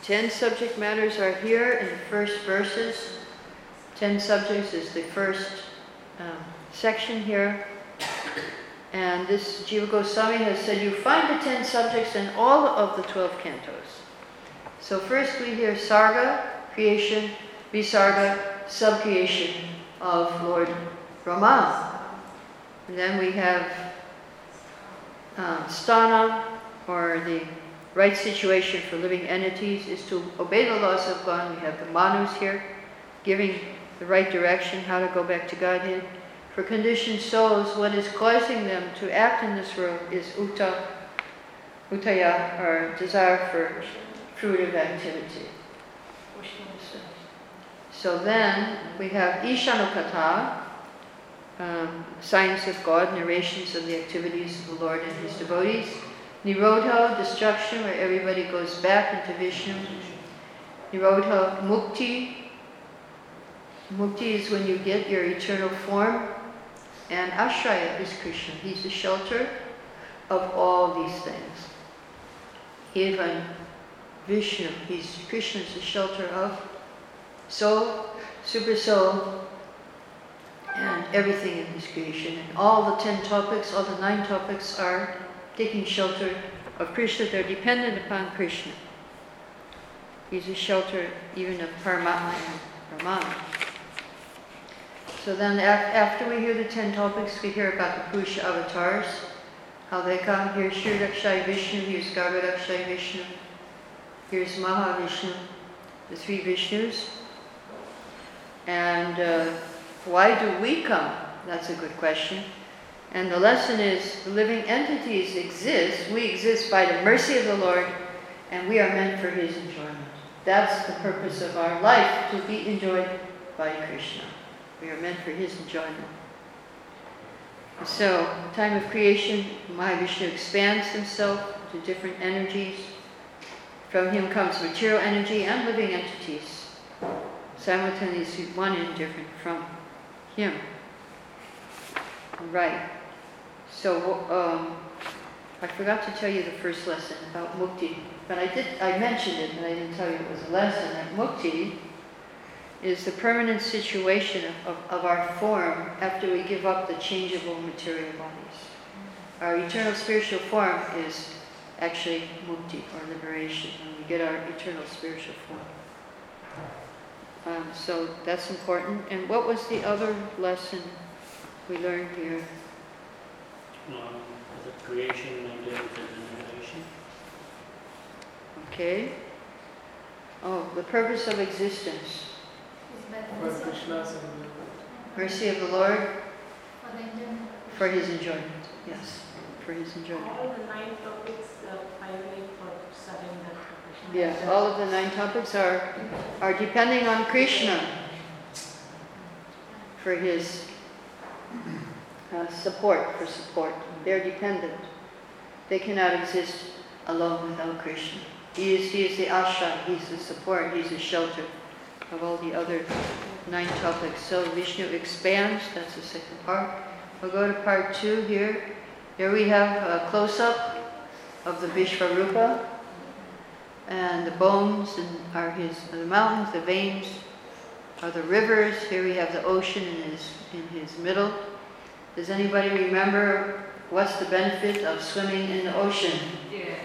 Ten subject matters are here in the first verses. Ten subjects is the first um, section here. And this Jiva Goswami has said you find the ten subjects in all of the twelve cantos. So first we hear Sarga, creation, Visarga, subcreation of Lord Brahma. And then we have um, Sthana, or the right situation for living entities is to obey the laws of God. We have the manus here, giving the right direction, how to go back to Godhead. For conditioned souls, what is causing them to act in this world is uta, utaya, or desire for fruitive activity. So then we have Ishanukata, um, signs of God, narrations of the activities of the Lord and his devotees. Nirodha, destruction, where everybody goes back into Vishnu. Nirodha, mukti. Mukti is when you get your eternal form. And Ashraya is Krishna. He's the shelter of all these things. Even Vishnu, he's Krishna is the shelter of soul, super soul, and everything in his creation. And all the ten topics, all the nine topics are taking shelter of Krishna. They're dependent upon Krishna. He's a shelter even of Paramatma and. So then after we hear the ten topics, we hear about the Purusha avatars, how they come. Here's Shrirakshai Vishnu, here's Garbhodakshai Vishnu, here's Mahavishnu, the three Vishnus. And uh, why do we come? That's a good question. And the lesson is the living entities exist. We exist by the mercy of the Lord, and we are meant for His enjoyment. That's the purpose of our life, to be enjoyed by Krishna. We are meant for His enjoyment. So, time of creation, Mahavishnu expands himself to different energies. From him comes material energy and living entities, simultaneously one and different from him. Right. So, um, I forgot to tell you the first lesson about mukti, but I did. I mentioned it, but I didn't tell you it was a lesson. That mukti is the permanent situation of, of, of our form after we give up the changeable material bodies. Our eternal spiritual form is actually mukti or liberation when we get our eternal spiritual form. Um, so that's important. And what was the other lesson we learned here? Um, the creation, maintenance, and generation. Okay. Oh, the purpose of existence. Is by the For mercy of- Krishna's Mercy of the Lord For the enjoyment. for his enjoyment. Yes, for his enjoyment. All the nine topics uh, finally for surrender to Krishna. Yeah, all of the nine topics are, are depending on Krishna for his uh, support, for support. They're dependent. They cannot exist alone without Krishna. He is, he is the asha, he's the support, he's the shelter of all the other nine topics. So Vishnu expands, that's the second part. We'll go to part two here. Here we have a close-up of the Vishvarupa. And the bones and are his the mountains, the veins are the rivers. Here we have the ocean in his in his middle. Does anybody remember what's the benefit of swimming in the ocean? Yeah,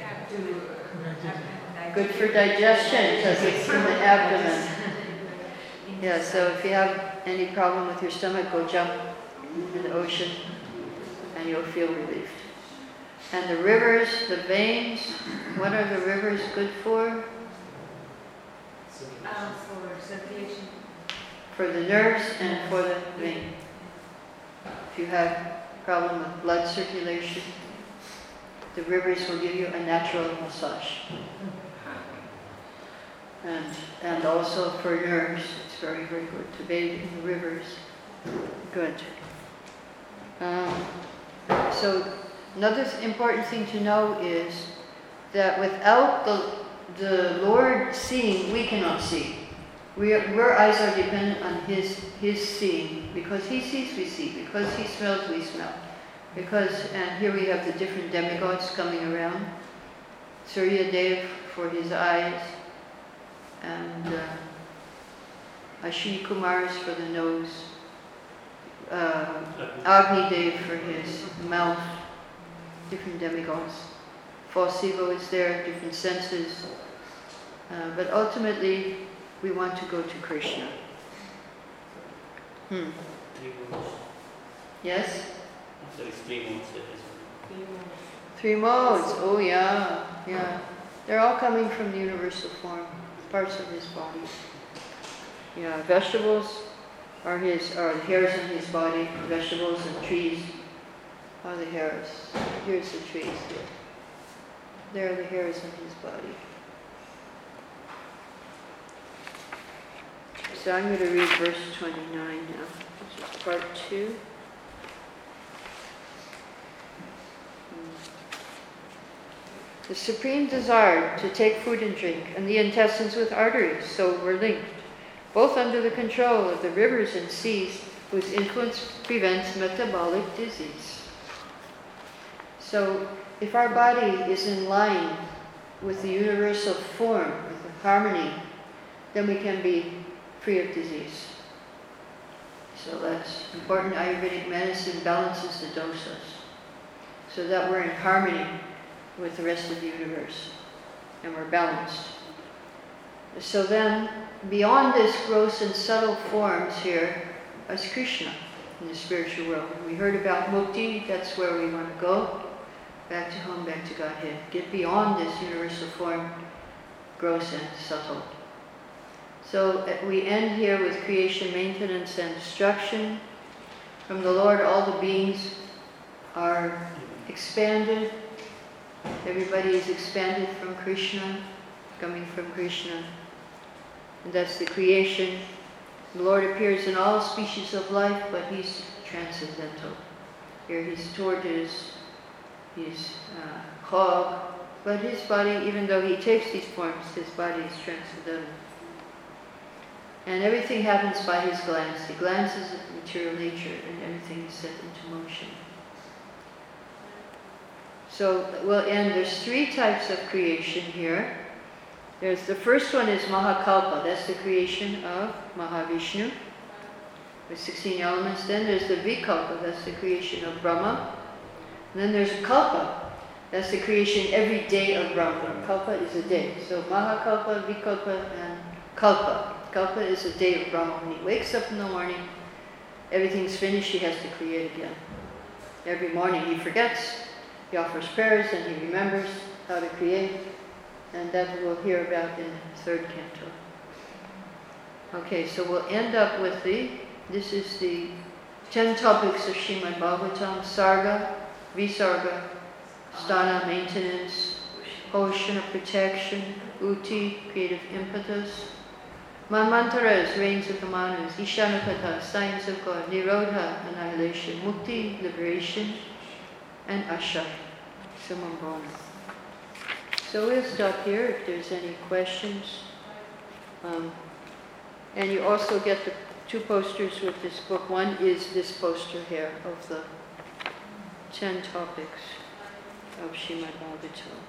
Good for digestion because it's in the abdomen. Yeah, so if you have any problem with your stomach, go jump in the ocean and you'll feel relieved. And the rivers, the veins, what are the rivers good for? Uh, for circulation. For the nerves and for the vein. If you have problem with blood circulation, the rivers will give you a natural massage. And, and also for nerves, it's very, very good to bathe in the rivers. Good. Um, so another important thing to know is that without the, the Lord seeing, we cannot see. We are, our eyes are dependent on His, His seeing. Because He sees, we see. Because He smells, we smell. Because, and here we have the different demigods coming around. Surya Dev for his eyes, and uh, Ashvini Kumars for the nose, uh, Agni Dev for his mouth, different demigods. False ego is there, different senses. Uh, but ultimately, we want to go to Krishna. Hmm. Three modes. Yes? There is three modes there as. Three modes. Oh, yeah. Yeah. They're all coming from the universal form, parts of his body. Yeah, vegetables are his, are the hairs on his body. Vegetables and trees are the hairs. Here's the trees here. There are the hairs on his body. So I'm going to read verse 29 now, which is part two. The supreme desire to take food and drink, and the intestines with arteries, so were linked, both under the control of the rivers and seas, whose influence prevents metabolic disease. So, if our body is in line with the universal form, with the harmony, then we can be free of disease. So that's important. Ayurvedic medicine balances the dosas so that we're in harmony with the rest of the universe and we're balanced. So then, beyond this gross and subtle forms here, is Krishna in the spiritual world. We heard about mukti, that's where we want to go. Back to home, back to Godhead. Get beyond this universal form, gross and subtle. So uh, we end here with creation, maintenance, and destruction. From the Lord, all the beings are expanded. Everybody is expanded from Krishna, coming from Krishna. And that's the creation. The Lord appears in all species of life, but He's transcendental. Here He's tortoise, He's uh, hog, but His body, even though He takes these forms, His body is transcendental. And everything happens by His glance. He glances at material nature, and everything is set into motion. So we'll end. There's three types of creation here. There's the first one is Mahakalpa. That's the creation of Mahavishnu with 16 elements. Then there's the Vikalpa. That's the creation of Brahma. And then there's Kalpa. That's the creation every day of Brahma. Kalpa is a day. So Mahakalpa, Vikalpa, and Kalpa. Kalpa is a day of Brahma. When he wakes up in the morning, everything's finished, he has to create again. Every morning he forgets, he offers prayers and he remembers how to create, and that we'll hear about in the third canto. Okay, so we'll end up with the, this is the 10 topics of Srimad Bhagavatam, Sarga, Visarga, Sthana, maintenance, Ocean of protection, Uti, creative impetus, Manvantaras, reigns of the Manus, Ishanukatha, signs of God, Nirodha, annihilation, Mukti, liberation, and Asha, summum bonum. So we'll stop here if there's any questions. Um, and you also get the two posters with this book. One is this poster here of the 10 topics of Srimad Bhagavatam.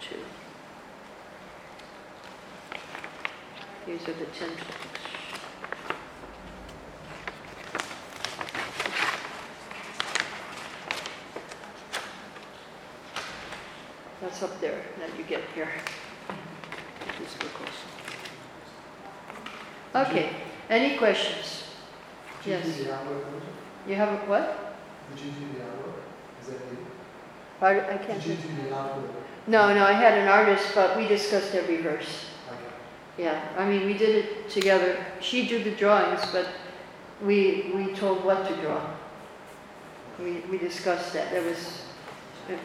2. These are the 10 topics. That's up there that you get here. Okay, any questions? Yes. You have a question? You have a what? Did you do the artwork? Is that you? Pardon? I can't. Did you do the artwork? No, no, I had an artist, but we discussed every verse. Okay. Yeah, I mean, we did it together. She did the drawings, but we, we told what to draw. We, we discussed that. There was,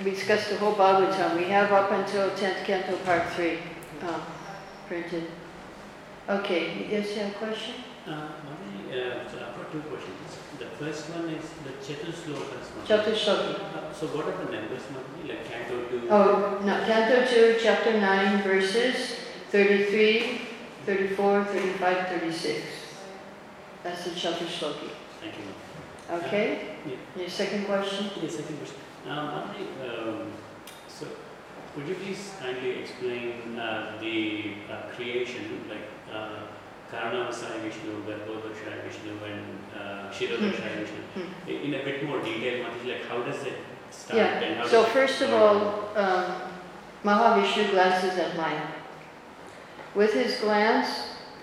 we discussed the whole Bhagavatam. We have up until 10th Canto Part 3 um, printed. Okay, yes, you have a question? Uh, Mataji, uh, so I've got two questions. The first one is the Chatuslokas. Mataji. Chatushoki. Uh, So what are the numbers, Mataji, like Canto 2? Oh, no, Canto 2, Chapter 9, verses 33, 34, 35, 36. That's the Chatushoki. Thank you. Okay? Yeah. Your second question? Yes, second question. Um, um, so could you please kindly explain uh, the uh, creation, like uh, Karanavasaya Vishnu, Garbhodakshaya Vishnu, and uh, Shirodakshaya Vishnu, Hmm. in a bit more detail, Mataji, like how does it start Yeah, and how So first of all, um, Mahavishnu glances at Maya. With his glance,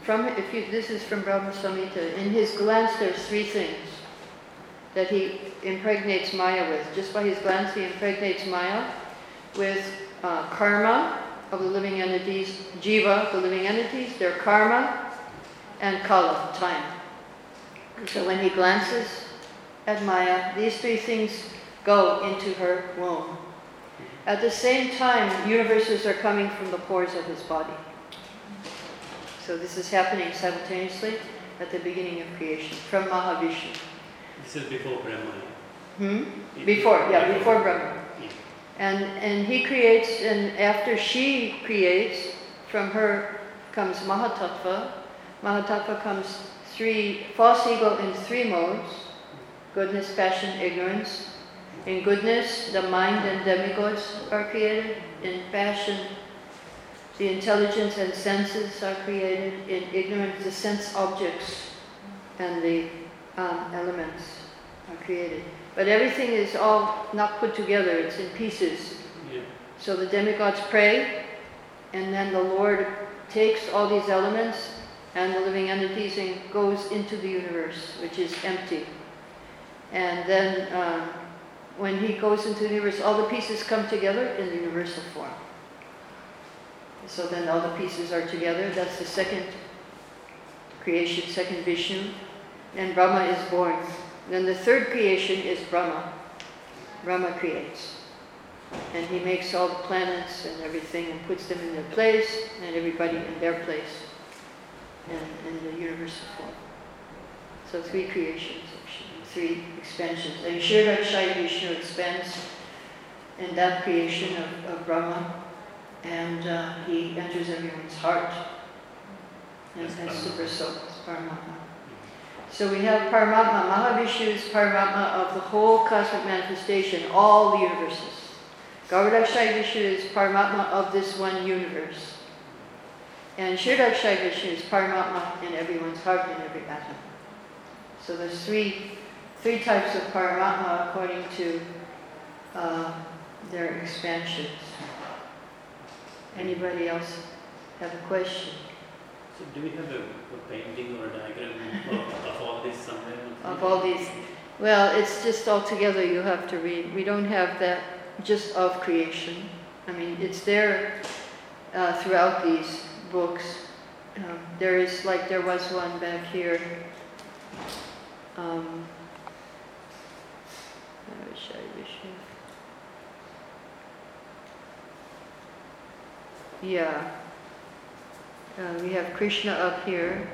from if you, this is from Brahma Samhita, in his glance there's three things that he impregnates Maya with. Just by his glance he impregnates Maya with uh, karma of the living entities, jiva, the living entities, their karma, and kala, time. So when he glances at Maya, these three things go into her womb. At the same time, universes are coming from the pores of his body. So this is happening simultaneously at the beginning of creation from Mahavishnu. This is before Brahma. Hmm? Before, yeah, before Brahma. And, and he creates, and after she creates, from her comes Mahatattva. Mahatattva comes three, false ego in three modes goodness, passion, ignorance. In goodness, the mind and demigods are created. In passion, the intelligence and senses are created. In ignorance, the sense objects and the um, elements are created. But everything is all not put together, it's in pieces. Yeah. So the demigods pray, and then the Lord takes all these elements and goes into the universe, which is empty. And then um, when he goes into the universe, all the pieces come together in the universal form. So then all the pieces are together. That's the second creation, second Vishnu. And Brahma is born. Then the third creation is Brahma. Brahma creates. And he makes all the planets and everything and puts them in their place and everybody in their place in, in the universal form. So three creations, actually, three expansions. And Shiradakshaya Vishnu expands in that creation of, of Brahma and uh, he enters everyone's heart. And Paramatma. super soul, Paramatma. So we have Paramatma. Mahavishnu is Paramatma of the whole cosmic manifestation, all the universes. Garbhodakshaya Vishnu is Paramatma of this one universe. And Shiradakshaya Vishnu is Paramatma in everyone's heart, and every atom. So there's three, three types of Paramatma according to uh, their expansions. Anybody else have a question? So do we have a, a painting or a diagram of, of all this somewhere? Of all these, well, it's just all together you have to read. We don't have that just of creation. I mean, it's there uh, throughout these books. Um, there is, like, there was one back here. Um, I wish I wish I- Yeah. Uh, we have Krishna up here.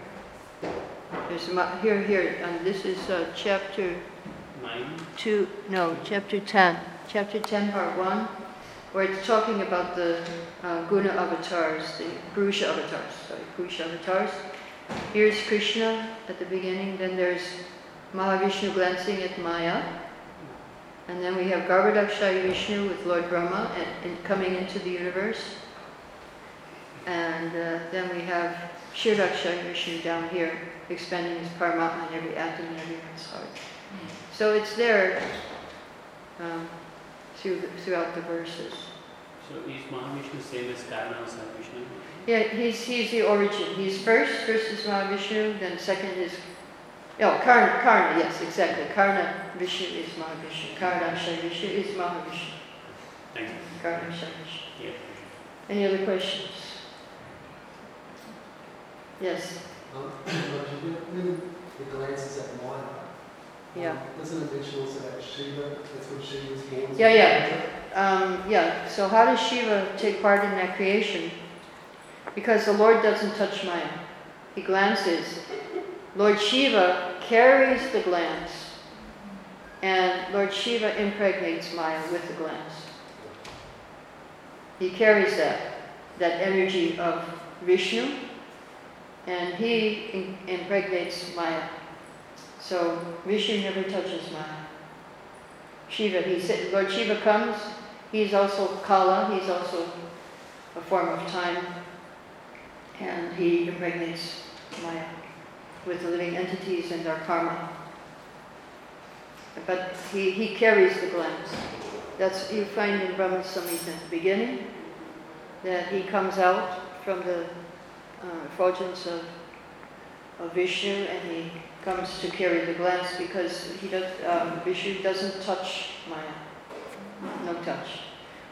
There's here, here, and this is uh, chapter Nine? two, no, chapter 10. Chapter 10, part 1, where it's talking about the uh, guna avatars, the Purusha avatars, sorry, Purusha avatars. Here's Krishna at the beginning, then there's Mahavishnu glancing at Maya, and then we have Garbhodakshaya Vishnu with Lord Brahma and, and coming into the universe. And uh, then we have Shirdakshaya Vishnu down here, expanding his Paramatma in every atom in everyone's heart. So it's there um, through the, throughout the verses. So is Mahavishnu same as Karanavasaya Vishnu? Yeah, he's, he's the origin. He's first, first is Mahavishnu, then second is Oh, Karna, Karna, yes, exactly. Karna Vishnu is Mahavishnu. Karna Vishnu is Mahavishnu. Thank you. Karnakshay Vishnu. Yeah. Any other questions? Yes, Um, when the glances at Maya. Yeah. um, Doesn't it mention also that Shiva, that's what Shiva's born? Yeah, yeah. um, yeah. So how does Shiva take part in that creation? Because the Lord doesn't touch Maya. He glances. Lord Shiva carries the glance, and Lord Shiva impregnates Maya with the glance. He carries that, that energy of Vishnu, and he impregnates Maya. So Vishnu never touches Maya. Shiva, he said, Lord Shiva comes, he's also Kala, he's also a form of time, and he impregnates Maya with the living entities and our karma. But he, he carries the glance. That's, you find in Brahma Samhita at the beginning, that he comes out from the uh, effulgence of, of Vishnu and he comes to carry the glance because he does, um, Vishnu doesn't touch Maya. No touch.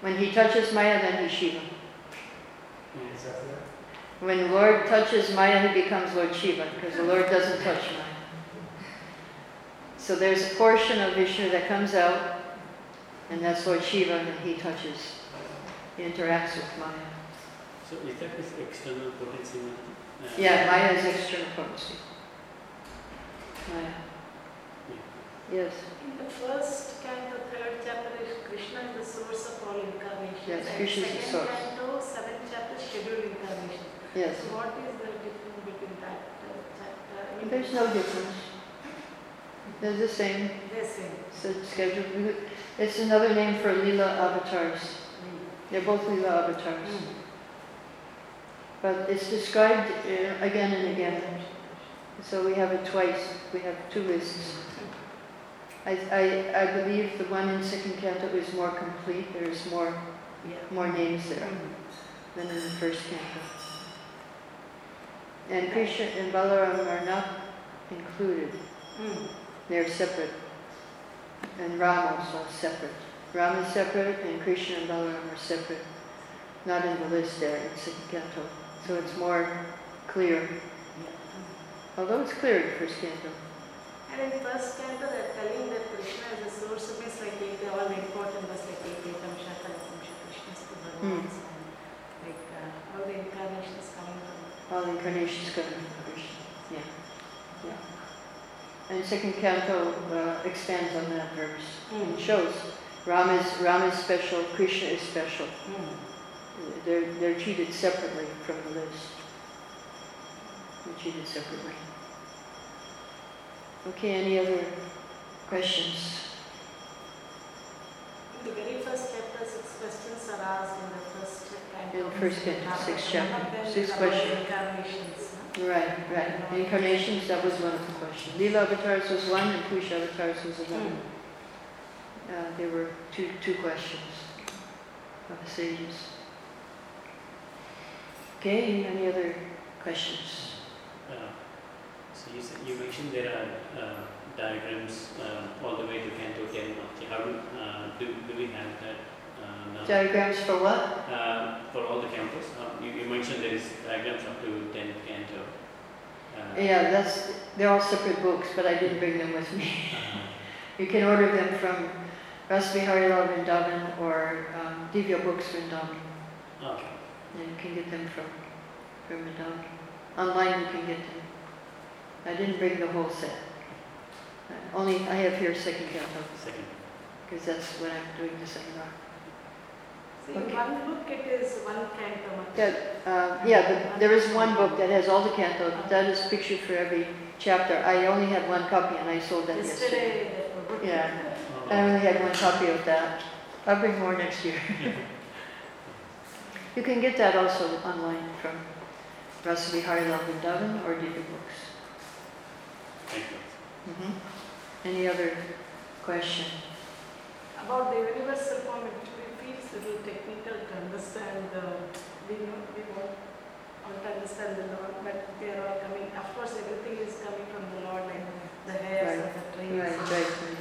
When he touches Maya, then he's Shiva. Is that right? When Lord touches Maya, he becomes Lord Shiva because the Lord doesn't touch Maya. So there's a portion of Vishnu that comes out, and that's Lord Shiva, and he touches, he interacts with Maya. So is that his external potency? Uh, Yeah, Maya is external potency. Maya. Yes, In the first canto, third chapter is Krishna is the source of all incarnations. Yes, Krishna is the source. Second canto, seventh chapter, scheduled incarnation. yes. So what is the difference between that uh, chapter? I There's no difference. They're the same. They're the same. It's a. It's another name for Leela avatars. They're both Leela avatars. But it's described uh, again and again. So we have it twice. We have two lists. I, I, I believe the one in second canto is more complete. There's more, more names there than in the first canto. And Krishna and Balaram are not included. Hmm. They're separate. And Ram also is separate. Ram is separate and Krishna and Balaram are separate. Not in the list there in second canto. So it's more clear. Although it's clear in first canto. And in first canto, they're telling that Krishna is the source of means like they all the important was like Ekam Shaka, Ekam Krishna is the Bhagavan. Hmm. Like uh, all the incarnations coming from. All incarnations come from Krishna. Yeah. Yeah. And second canto uh, expands on that verse. and shows Ram is, Ram is special, Krishna is special. They're, they're treated separately from the list. They're treated separately. Okay, any other questions? In the very first chapter, six questions are asked in the first canto. In the first canto, After six chapter, six questions. Incarnations. no? Right, right. Incarnations, that was one of the questions. Leela avatars was one and Purusha avatars was another. Uh, there were two, two questions of the sages. Okay, any other questions? You said, you mentioned there are uh, diagrams uh, all the way to Canto 10. How do, uh, do, do we have that uh, now? Diagrams for what? Uh, for all the cantos? Uh, you, you mentioned there is diagrams up to 10th canto. Uh, Yeah, that's, they're all separate books, but I didn't bring them with me. uh, You can order them from Rasbihari Lal Vrindavan or um, Divya Books Vrindavan. okay. And you can get them from, from Vrindavan. Online you can get them. I didn't bring the whole set. Only, I have here second canto, Second. because that's what I'm doing the seminar. See, in Okay. one book it is one canto. much. Yeah, uh, yeah, the- there is one book that has all the cantos, that is pictured for every chapter. I only had one copy and I sold that yesterday. Yesterday, that book. Yeah. Oh, I only had one copy of that. I'll bring more next year. You can get that also online from Rasabihari Lal Vrindavan or Divya Books. Thank you. Mhm. Any other question? About the universal form, it feels a little technical to understand the, we know, we know want to understand the Lord, but they are all coming, of course, everything is coming from the Lord, like the hairs Right. of the trees. Right, right, right.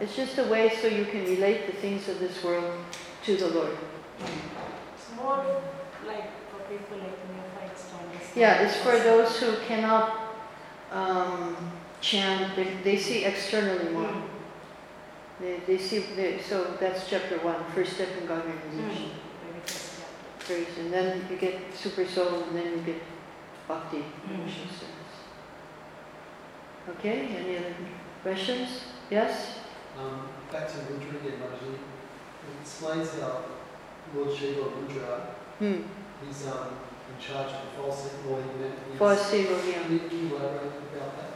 It's just a way so you can relate the things of this world to the Lord. It's more like for people like neophytes to understand. Yeah, it's for those who cannot um, chant, they, they see externally more. Mm. They, they see, they, so that's chapter one, first step in God realization. Very first, yeah. Praise, and then you get super soul, and then you get bhakti, Mm. devotion. Okay, any other questions? Yes? Um, back to Rudra again, Raji. It explains how Lord Shiva Rudra, Hmm. he's um, in charge of the false or he meant he's- False ego, yeah. Can you, elaborate about that?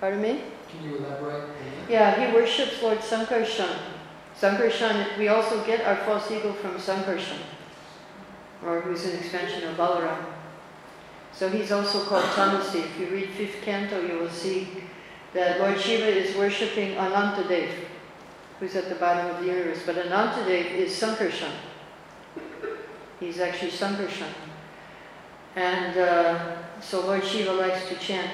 Pardon me? Can you elaborate on that? Yeah, he worships Lord Sankarshan. Sankarshan, we also get our false ego from Sankarshan, or who's an expansion of Balaram. So he's also called Tamasi. If you read fifth canto, you will see that Lord Shiva is worshipping Anantadev, who's at the bottom of the universe. But Anantadev is Sankarshan. He's actually Sankarshan. And uh, so Lord Shiva likes to chant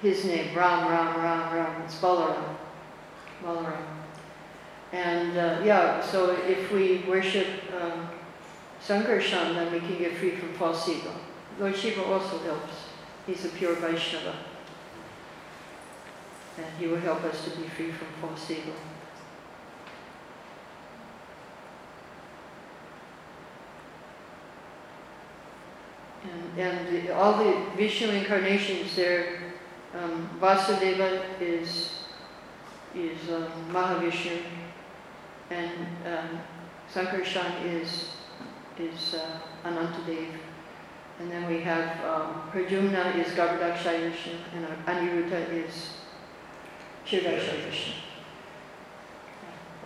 his name, Ram, Ram, Ram, Ram. It's Balaram. Balaram. And uh, yeah, so if we worship um, Sankarshan, then we can get free from false ego. Lord Shiva also helps. He's a pure Vaishnava. And he will help us to be free from false ego. And, the, all the Vishnu incarnations there, um, Vasudeva is, is um, Mahavishnu, and um, Sankarshan is, is uh, Anantadev. And then we have um, Pradyumna is Garbhodakshaya Vishnu, and Aniruddha is Kshirodakshaya Vishnu.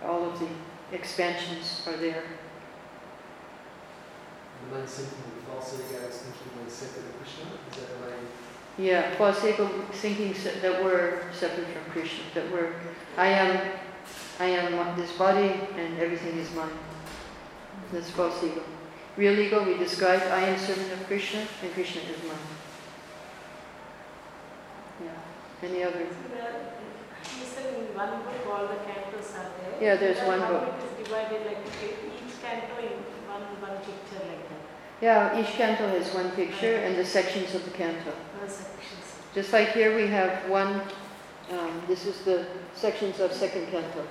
All of the expansions are there. Symptom of false ego is thinking we're separate of Krishna. Is that the main? Yeah, false ego thinking that we're separate from Krishna, that we're, I am, I am this body and everything is mine. That's false ego. Real ego, we describe, I am servant of Krishna and Krishna is mine. Yeah. Any other? So said one book all the cantos are there. Yeah, there's Then one how book. it is divided like each canto in one, one picture like that, Yeah, each canto has one picture and the sections of the canto. Just like here we have one, um, this is the sections of second canto.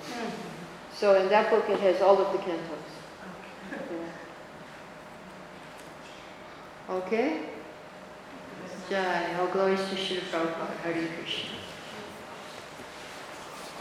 So in that book it has all of the cantos. Yeah. Okay? Jai, all glories to Srila Prabhupada, Hare Krishna.